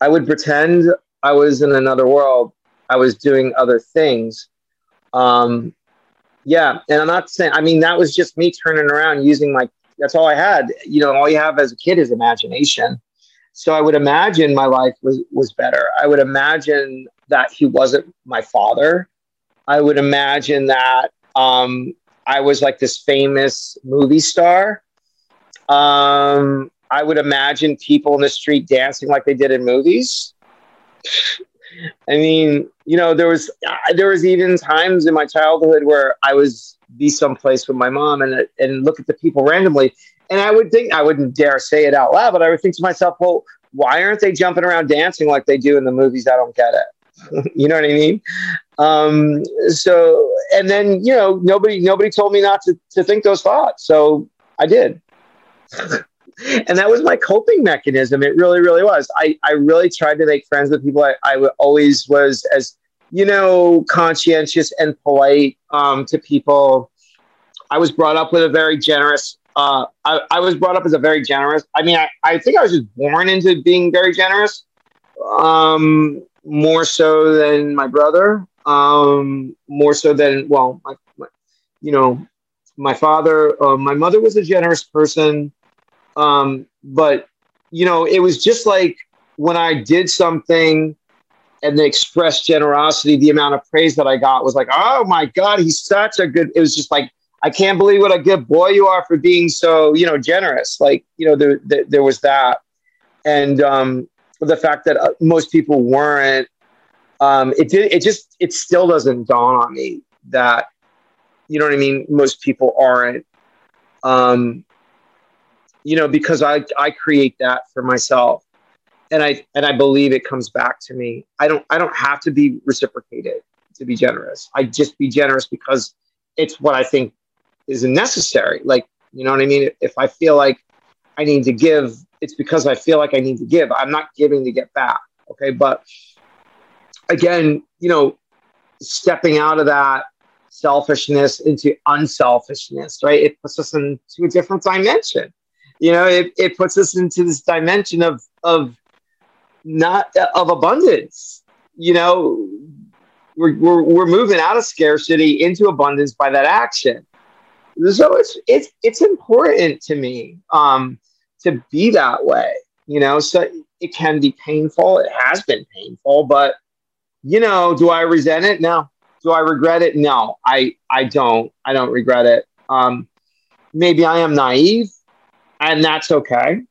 I would pretend I was in another world. I was doing other things. Um, yeah, and I'm not saying. I mean, that was just me turning around using my. That's all I had. You know, all you have as a kid is imagination. So I would imagine my life was was better. I would imagine that he wasn't my father. I would imagine that um, I was like this famous movie star. Um, I would imagine people in the street dancing like they did in movies. I mean, you know, there was there was even times in my childhood where I was be someplace with my mom and and look at the people randomly, and I would think I wouldn't dare say it out loud, but I would think to myself, well, why aren't they jumping around dancing like they do in the movies? I don't get it. you know what I mean? Um, so, and then you know, nobody nobody told me not to to think those thoughts, so I did. and that was my coping mechanism. It really, really was. I, I really tried to make friends with people. I, I always was as, you know, conscientious and polite um, to people. I was brought up with a very generous, uh, I, I was brought up as a very generous. I mean, I, I think I was just born into being very generous, um, more so than my brother, um, more so than, well, my, my you know, my father, uh, my mother was a generous person um, but you know, it was just like when I did something and they expressed generosity, the amount of praise that I got was like, oh my God, he's such a good. It was just like, I can't believe what a good boy you are for being so, you know, generous. Like, you know, there, there, there was that. And um, the fact that uh, most people weren't, um, it did, it just, it still doesn't dawn on me that, you know what I mean? Most people aren't. Um, you know, because I, I create that for myself. And I and I believe it comes back to me. I don't I don't have to be reciprocated to be generous. I just be generous because it's what I think is necessary. Like, you know what I mean? If I feel like I need to give, it's because I feel like I need to give. I'm not giving to get back. Okay. But again, you know, stepping out of that selfishness into unselfishness, right? It puts us into a different dimension. You know it, it puts us into this dimension of of not of abundance. You know we're, we're, we're moving out of scarcity into abundance by that action. So it's it's it's important to me um to be that way you know? So it can be painful. It has been painful but you know do i resent it? No. Do i regret it? No. I i don't. I don't regret it. Um maybe i am naive and that's okay.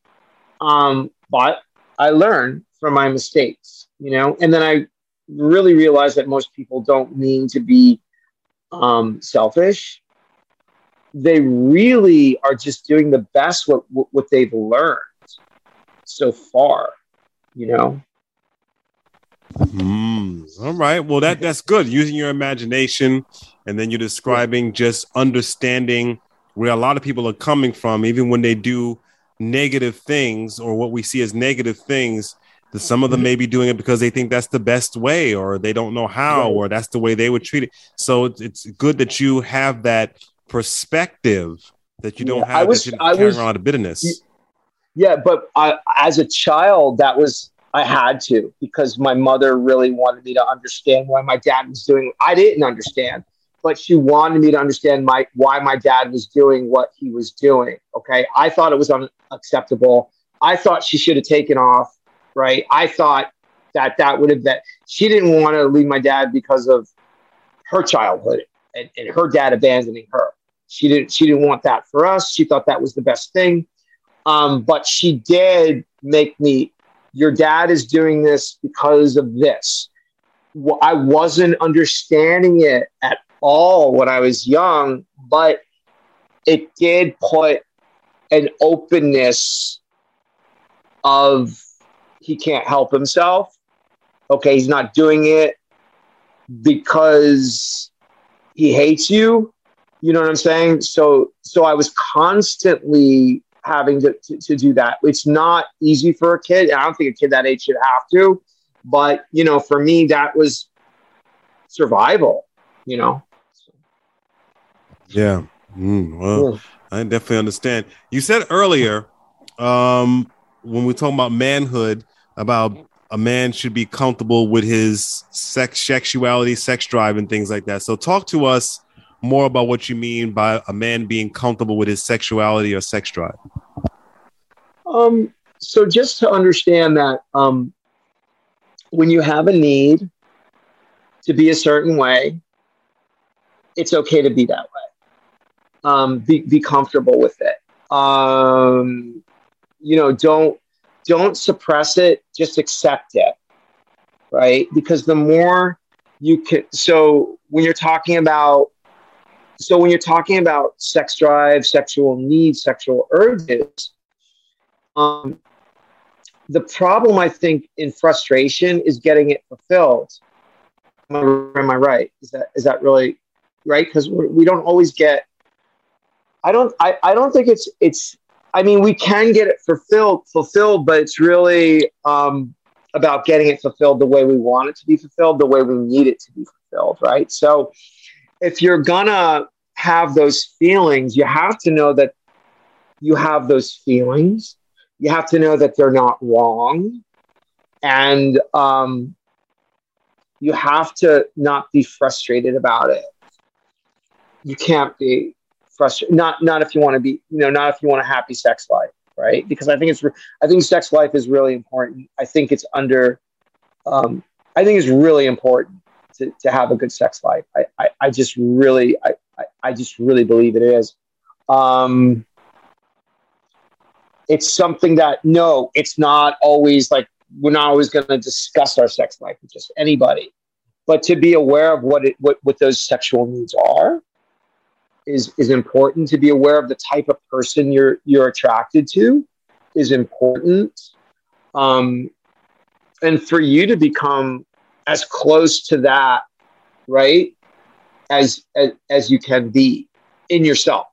Um, but I learn from my mistakes, you know, and then I really realized that most people don't mean to be um, selfish. They really are just doing the best what what they've learned so far, you know. Mm, all right. Well, that that's good. Using your imagination, and then you're describing just understanding where a lot of people are coming from, even when they do negative things or what we see as negative things. Some of them may be doing it because they think that's the best way, or they don't know how, or that's the way they would treat it. So it's, it's good that you have that perspective that you don't yeah, have I was, that I was, around a bitterness. Yeah, but I, as a child, that was I had to because my mother really wanted me to understand why my dad was doing. I didn't understand but she wanted me to understand my why my dad was doing what he was doing. Okay, I thought it was unacceptable. I thought she should have taken off. Right, I thought that that would have that She didn't want to leave my dad because of her childhood and, and her dad abandoning her. She didn't. She didn't want that for us. She thought that was the best thing. Um, but she did make me. Your dad is doing this because of this. I wasn't understanding it at all when I was young, but it did put an openness of he can't help himself. Okay, he's not doing it because he hates you. You know what I'm saying? So so I was constantly having to, to, to do that. It's not easy for a kid. I don't think a kid that age should have to, but you know, for me, that was survival, you know? Yeah. Mm, well, yeah. I definitely understand. You said earlier, um, when we're talking about manhood, about a man should be comfortable with his sex, sexuality, sex drive, and things like that. So, talk to us more about what you mean by a man being comfortable with his sexuality or sex drive. Um, so, just to understand that, um, when you have a need to be a certain way, it's okay to be that way. Um, be, be comfortable with it. Um, you know, don't don't suppress it. Just accept it, right? Because the more you can. So when you're talking about, so when you're talking about sex drive, sexual needs, sexual urges, um, the problem I think in frustration is getting it fulfilled. Am I, am I right? Is that is that really right? Because we don't always get. I don't. I, I don't think it's it's. I mean, we can get it fulfilled fulfilled, but it's really um, about getting it fulfilled the way we want it to be fulfilled, the way we need it to be fulfilled, right? So, if you're gonna have those feelings, you have to know that you have those feelings. You have to know that they're not wrong, and um, you have to not be frustrated about it. You can't be frustrated. Not not if you want to be, you know, not if you want a happy sex life, right? Because I think it's I think sex life is really important. I think it's under. Um, I think it's really important to, to have a good sex life. I, I, I just really I, I, I just really believe it is. Um, it's something that no, it's not always like we're not always going to discuss our sex life with just anybody, but to be aware of what it what, what those sexual needs are is is important. To be aware of the type of person you're you're attracted to is important. Um, and for you to become as close to that, right, as as, as you can be in yourself.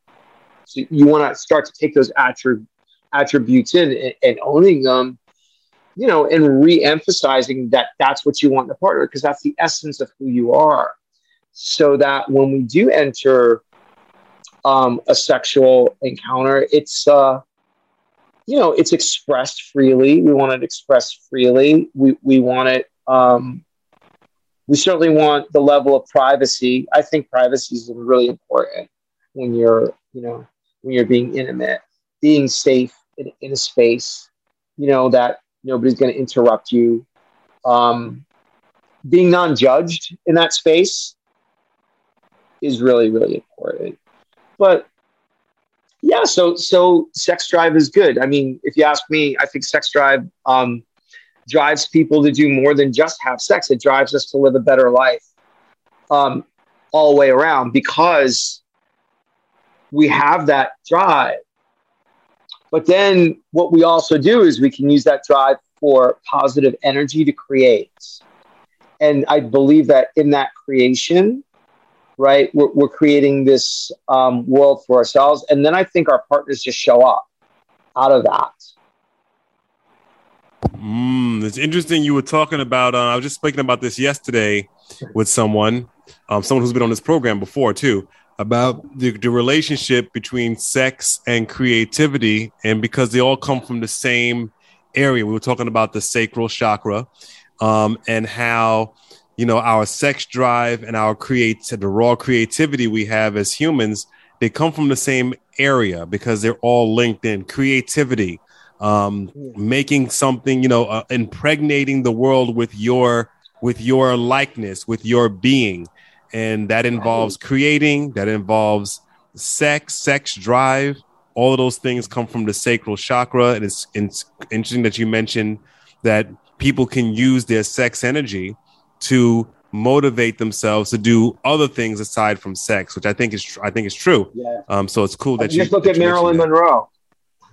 So you want to start to take those attributes attributes in and, and owning them you know, and re-emphasizing that that's what you want in a partner because that's the essence of who you are. So that when we do enter um, a sexual encounter, it's uh, you know, it's expressed freely. We want it expressed freely. We we want it. Um, we certainly want the level of privacy. I think privacy is really important when you're, you know, when you're being intimate, being safe in, in a space, you know, that Nobody's going to interrupt you. Um, being non-judged in that space is really, really important. But yeah, so so sex drive is good. I mean, if you ask me, I think sex drive um, drives people to do more than just have sex. It drives us to live a better life um, all the way around because we have that drive but then what we also do is we can use that drive for positive energy to create. And I believe that in that creation, right, we're, we're creating this um, world for ourselves. And then I think our partners just show up out of that. Mm, it's interesting. You were talking about, uh, I was just speaking about this yesterday with someone, um, someone who's been on this program before too about the, the relationship between sex and creativity and because they all come from the same area we were talking about the sacral chakra um, and how you know our sex drive and our create the raw creativity we have as humans they come from the same area because they're all linked in creativity um, making something you know uh, impregnating the world with your with your likeness with your being and that involves creating, that involves sex, sex drive. All of those things come from the sacral chakra. And it's, it's interesting that you mentioned that people can use their sex energy to motivate themselves to do other things aside from sex, which I think is I think is true. Yeah. Um, so it's cool that just you just look at Marilyn Monroe.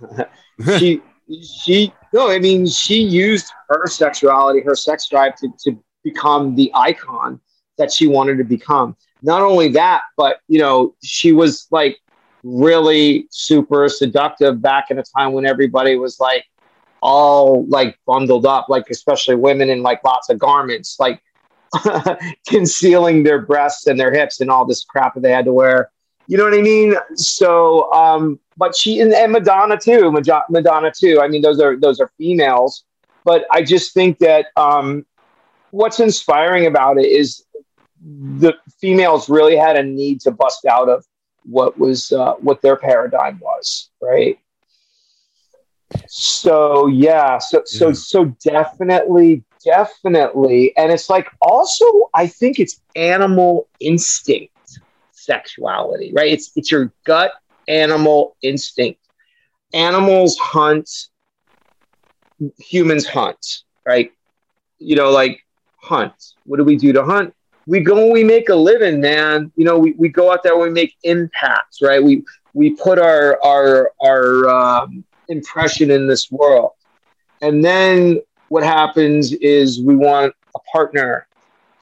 she she no, I mean, she used her sexuality, her sex drive to, to become the icon that she wanted to become. Not only that, but, you know, she was like really super seductive back in a time when everybody was like all like bundled up, like especially women in like lots of garments, like concealing their breasts and their hips and all this crap that they had to wear. You know what I mean? So, um, but she and, and Madonna too, Madonna too. I mean, those are those are females, but I just think that um, what's inspiring about it is the females really had a need to bust out of what was uh, what their paradigm was, right? So yeah, so so yeah. so definitely, definitely, and it's like also I think it's animal instinct sexuality, right? It's it's your gut animal instinct. Animals hunt, humans hunt, right? You know, like hunt. What do we do to hunt? We go and we make a living, man. You know, we, we go out there and we make impacts, right? We we put our our our um, impression in this world, and then what happens is we want a partner,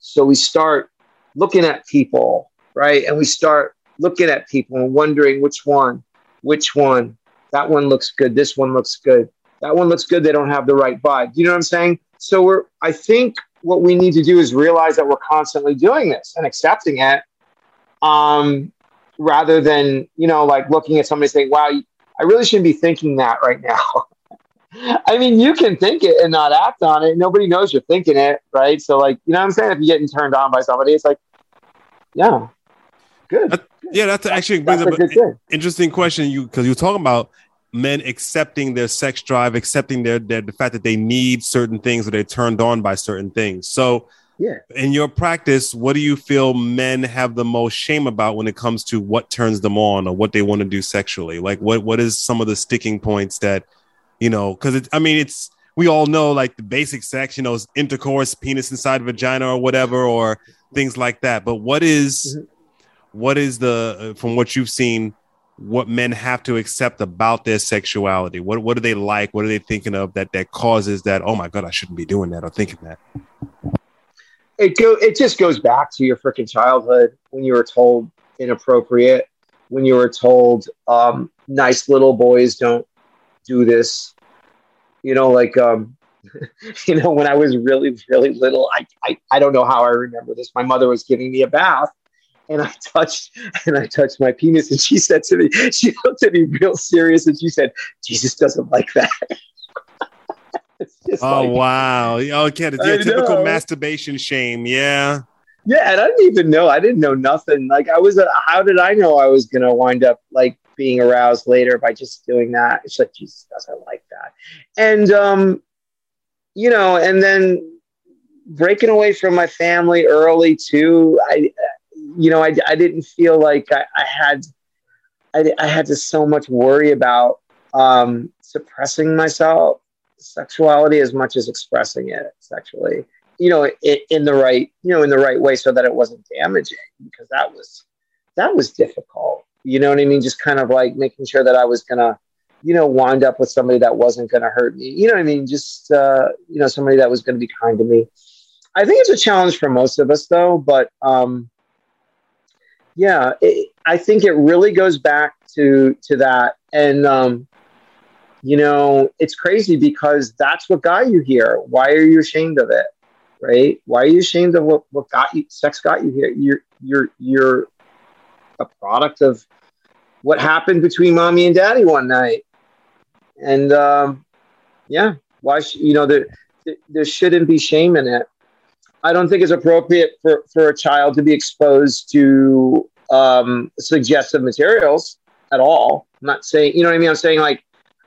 so we start looking at people, right? And we start looking at people and wondering which one, which one, that one looks good, this one looks good, that one looks good. They don't have the right vibe. You know what I'm saying? So we're, I think what we need to do is realize that we're constantly doing this and accepting it um, rather than, you know, like looking at somebody saying, wow, I really shouldn't be thinking that right now. I mean, you can think it and not act on it. Nobody knows you're thinking it, right? So, like, you know what I'm saying? If you're getting turned on by somebody, it's like, yeah, good. That, yeah, that's actually that's a good interesting question. You because you're talking about men accepting their sex drive, accepting their, their the fact that they need certain things or they're turned on by certain things. So, yeah, in your practice, what do you feel men have the most shame about when it comes to what turns them on or what they want to do sexually? Like, what what is some of the sticking points that you know? Because I mean, it's we all know like the basic sex, you know, intercourse, penis inside vagina or whatever, or things like that. But what is, mm-hmm. What is the uh, from what you've seen? what men have to accept about their sexuality. What what are they like? What are they thinking of that that causes that? Oh my god, I shouldn't be doing that or thinking that. It go. It just goes back to your freaking childhood when you were told inappropriate, when you were told um, nice little boys don't do this. You know, like um, you know, when I was really really little, I, I I don't know how I remember this. My mother was giving me a bath and I touched and I touched my penis, and she said to me, she looked at me real serious, and she said, "Jesus doesn't like that." oh like, wow! Okay, the yeah, typical masturbation shame. Yeah. Yeah, and I didn't even know. I didn't know nothing. Like I was. A, how did I know I was gonna wind up like being aroused later by just doing that? It's like Jesus doesn't like that, and um, you know, and then breaking away from my family early too. I you know, I, I didn't feel like I, I had, I, I had to so much worry about um, suppressing myself sexuality as much as expressing it sexually, you know, in, in the right, you know, in the right way so that it wasn't damaging because that was, that was difficult. You know what I mean? Just kind of like making sure that I was to, you know, wind up with somebody that wasn't to hurt me. You know what I mean? Just, uh, you know, somebody that was to be kind to me. I think it's a challenge for most of us though, but, um, yeah, it, I think it really goes back to to that, and um, you know, it's crazy because that's what got you here. Why are you ashamed of it? Right? Why are you ashamed of what, what got you? Sex got you here. You're you're you're a product of what happened between mommy and daddy one night, and um, yeah, why sh- you know there there shouldn't be shame in it. I don't think it's appropriate for, for a child to be exposed to um, suggestive materials at all. I'm not saying, you know what I mean? I'm saying like,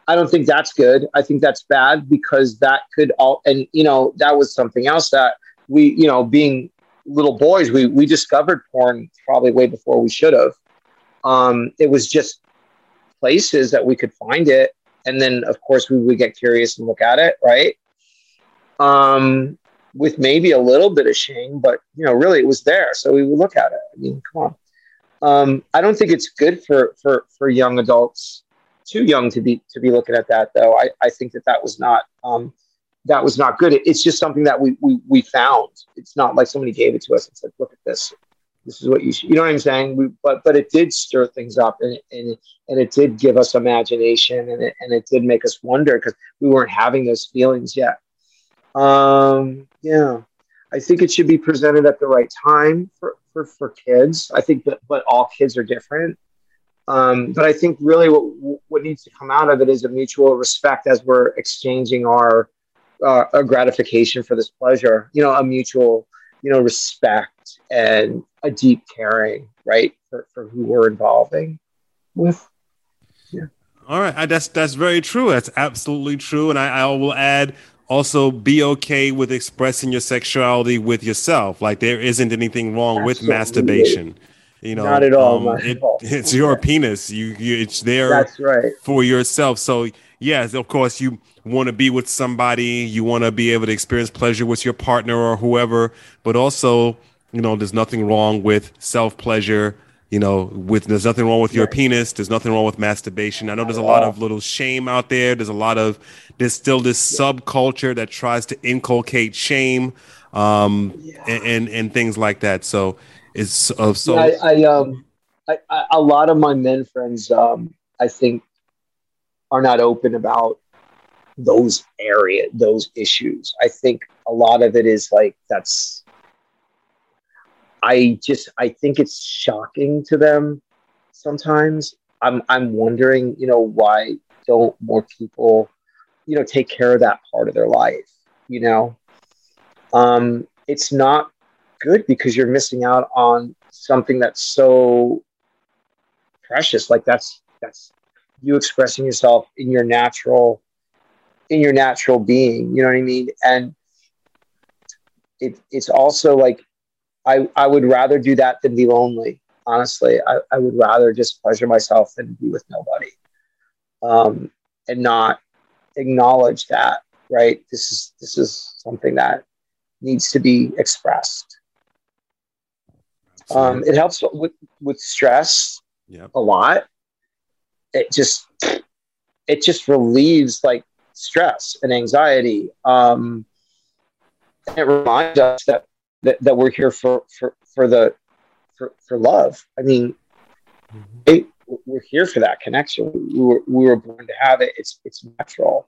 I don't think that's good. I think that's bad because that could all, and you know, that was something else that we, you know, being little boys, we, we discovered porn probably way before we should have. Um, it was just places that we could find it. And then of course we would get curious and look at it. Right. Um, with maybe a little bit of shame, but you know, really it was there. So we would look at it. I mean, come on. Um, I don't think it's good for, for, for young adults too young to be to be looking at that though. I, I think that that was not um, that was not good. It, it's just something that we, we we found. It's not like somebody gave it to us and said, "Look at this. This is what you should." You know what I'm saying? We, but but it did stir things up, and and and it did give us imagination, and it and it did make us wonder because we weren't having those feelings yet. Um, yeah, I think it should be presented at the right time for for, for kids. I think that, but all kids are different. Um, but I think really what, what needs to come out of it is a mutual respect as we're exchanging our uh, gratification for this pleasure. You know, a mutual, you know, respect and a deep caring, right, for, for who we're involving with. Yeah. All right, that's that's very true. That's absolutely true, and I, I will add also be okay with expressing your sexuality with yourself. Like there isn't anything wrong Absolutely. with masturbation. You know, not at all. Um, it, it's your penis. You, you it's there. That's right. For yourself. So yes, of course you want to be with somebody. You want to be able to experience pleasure with your partner or whoever. But also, you know, there's nothing wrong with self pleasure. You know, with there's nothing wrong with your right. penis. There's nothing wrong with masturbation. I know there's a lot of little shame out there. There's a lot of there's still this yeah. subculture that tries to inculcate shame um, yeah. and, and, and things like that. So is uh, so. Yeah, I, I um, I, I, a lot of my men friends, um, I think, are not open about those area, those issues. I think a lot of it is like that's. I just I think it's shocking to them sometimes. I'm I'm wondering, you know, why don't more people, you know, take care of that part of their life? You know, um, it's not good because you're missing out on something that's so precious. Like that's that's you expressing yourself in your natural in your natural being. You know what I mean? And it, it's also like I, I would rather do that than be lonely. Honestly, I, I would rather just pleasure myself than be with nobody, um, and not acknowledge that. Right? This is this is something that needs to be expressed. Um, it helps with with stress yep. a lot. It just it just relieves like stress and anxiety. Um, and it reminds us that, that, that we're here for for for the for, for love. I mean, mm-hmm. it, we're here for that connection. We were, we were born to have it. It's it's natural.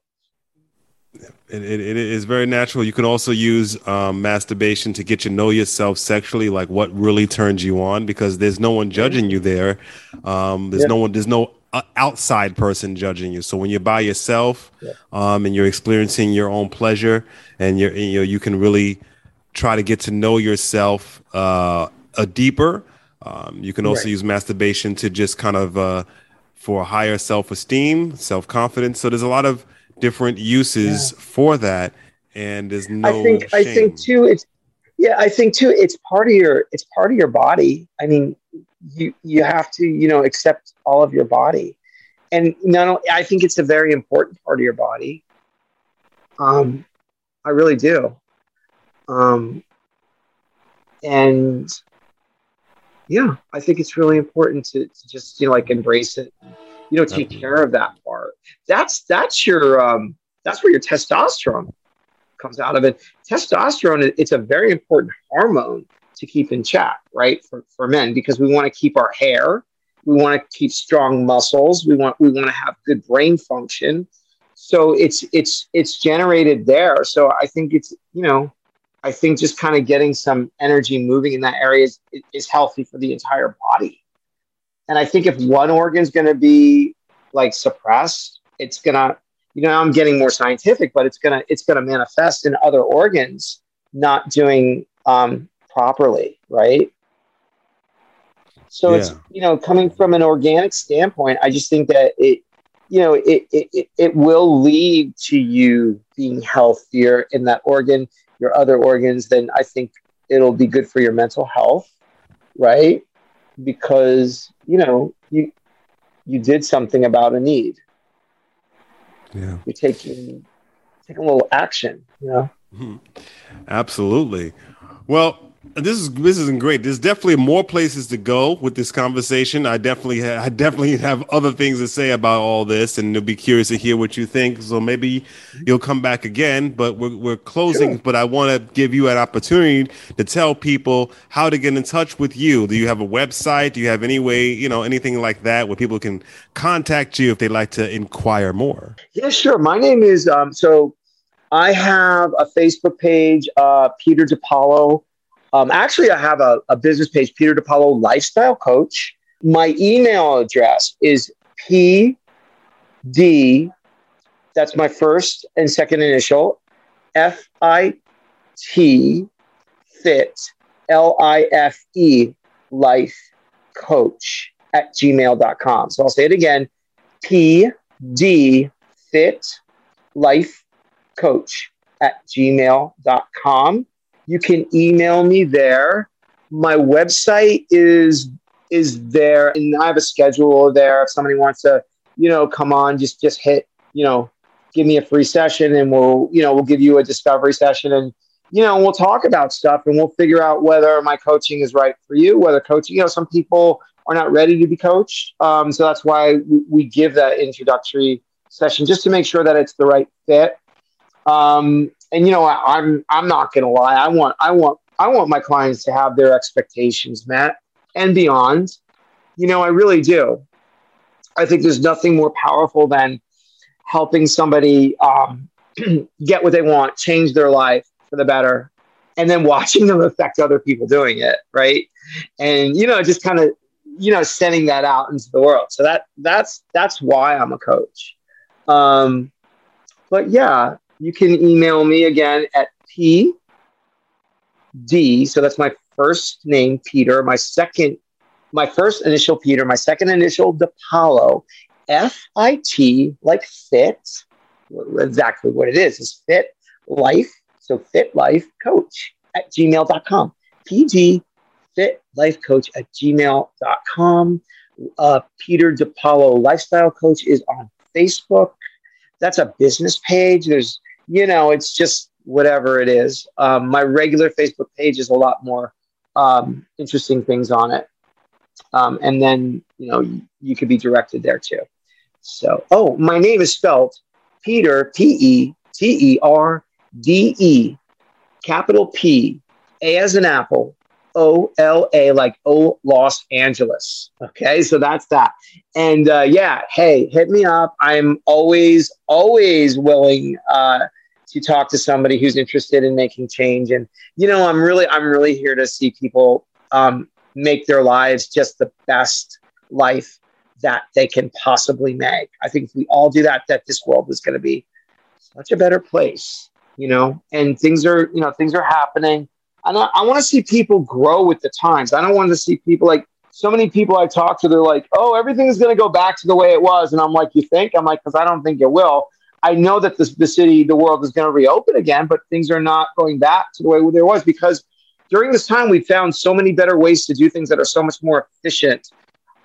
It, it, it is very natural. You can also use um, masturbation to get to know yourself sexually, like what really turns you on, because there's no one judging you there. Um, there's yeah. no one. There's no uh, outside person judging you. So when you're by yourself yeah. um, and you're experiencing your own pleasure, and you're you know you can really try to get to know yourself uh, a deeper. Um, you can also right. use masturbation to just kind of uh, for higher self esteem, self confidence. So there's a lot of different uses yeah. for that, and there's no. I think shame. I think too. It's yeah. I think too. It's part of your. It's part of your body. I mean, you you have to you know accept all of your body, and not only, I think it's a very important part of your body. Um, I really do. Um, and yeah, I think it's really important to, to just you know like embrace it you know take care of that part. That's that's your um that's where your testosterone comes out of it. Testosterone it's a very important hormone to keep in check right for, for men because we want to keep our hair we want to keep strong muscles we want we want to have good brain function. So it's it's it's generated there. So i think it's you know i think just kind of getting some energy moving in that area is, is healthy for the entire body and I think if one organ's going to be like suppressed, it's going to, you know, I'm getting more scientific, but it's going to, it's going to manifest in other organs not doing um, properly. Right. So yeah. it's, you know, coming from an organic standpoint, I just think that it, you know, it, it, it will lead to you being healthier in that organ, your other organs, then I think it'll be good for your mental health. Right because you know you you did something about a need. Yeah, you're taking taking a little action. You know. Mm-hmm. Absolutely. Well, this is this isn't great. There's definitely more places to go with this conversation. I definitely ha- I definitely have other things to say about all this, and I'll be curious to hear what you think. So maybe you'll come back again. But we're we're closing. Sure. But I want to give you an opportunity to tell people how to get in touch with you. Do you have a website? Do you have any way you know anything like that where people can contact you if they'd like to inquire more? Yeah, sure. My name is um, so I have a Facebook page, uh, Peter DePaulo um, actually, I have a, a business page, Peter DePaola Lifestyle Coach. My email address is PD, that's my first and second initial, F I T, fit, L I F E, life coach at gmail.com. So I'll say it again PD, fit, life coach at gmail.com you can email me there. My website is is there, and I have a schedule there. If somebody wants to, you know, come on, just just hit, you know, give me a free session, and we'll, you know, we'll give you a discovery session, and you know, we'll talk about stuff, and we'll figure out whether my coaching is right for you. Whether coaching, you know, some people are not ready to be coached, um, so that's why we, we give that introductory session just to make sure that it's the right fit. Um, and you know, I, I'm I'm not gonna lie. I want I want I want my clients to have their expectations met and beyond. You know, I really do. I think there's nothing more powerful than helping somebody um, get what they want, change their life for the better, and then watching them affect other people doing it, right? And you know, just kind of you know sending that out into the world. So that that's that's why I'm a coach. Um, but yeah, you can email me again at P D. So that's my first name, Peter. My second, my first initial, Peter. My second initial, DePaola. F I T, like fit. Exactly what it is is fit life. So fit life coach at gmail.com. PD fit life coach at gmail.com. Uh, Peter DePaola lifestyle coach is on Facebook. That's a business page. There's you know, it's just whatever it is. Um, my regular Facebook page is a lot more um, interesting things on it. Um, and then, you know, you, you could be directed there too. So, oh, my name is spelled Peter, P E T E R D E, capital P, A as an apple, O L A, like O Los Angeles. Okay, so that's that. And uh, yeah, hey, hit me up. I'm always, always willing uh, to talk to somebody who's interested in making change. And you know, I'm really, I'm really here to see people um, make their lives just the best life that they can possibly make. I think if we all do that, that this world is going to be such a better place. You know, and things are, you know, things are happening and I, I want to see people grow with the times. I don't want to see people like so many people I talk to, they're like, oh, everything's going to go back to the way it was. And I'm like, you think? I'm like, because I don't think it will. I know that the, the city, the world is going to reopen again, but things are not going back to the way there was because during this time, we found so many better ways to do things that are so much more efficient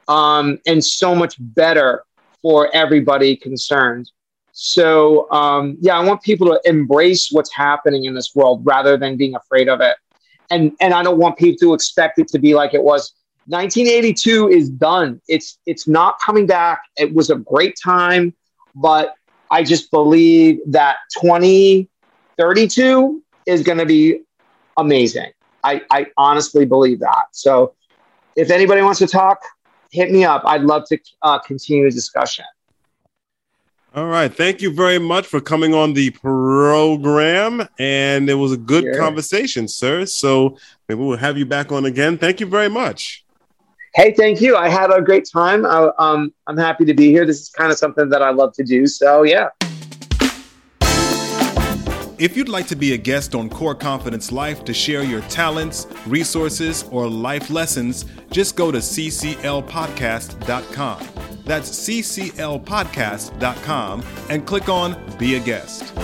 um, and so much better for everybody concerned. So, um, yeah, I want people to embrace what's happening in this world rather than being afraid of it and and I don't want people to expect it to be like it was. 1982 is done. It's it's not coming back. It was a great time, but I just believe that 2032 is going to be amazing. I, I honestly believe that. So if anybody wants to talk, hit me up. I'd love to uh, continue the discussion. All right. Thank you very much for coming on the program. And it was a good sure. conversation, sir. So maybe we'll have you back on again. Thank you very much. Hey, thank you. I had a great time. I, um, I'm happy to be here. This is kind of something that I love to do. So, yeah. If you'd like to be a guest on Core Confidence Life to share your talents, resources, or life lessons, just go to cclpodcast.com. That's cclpodcast.com and click on Be a Guest.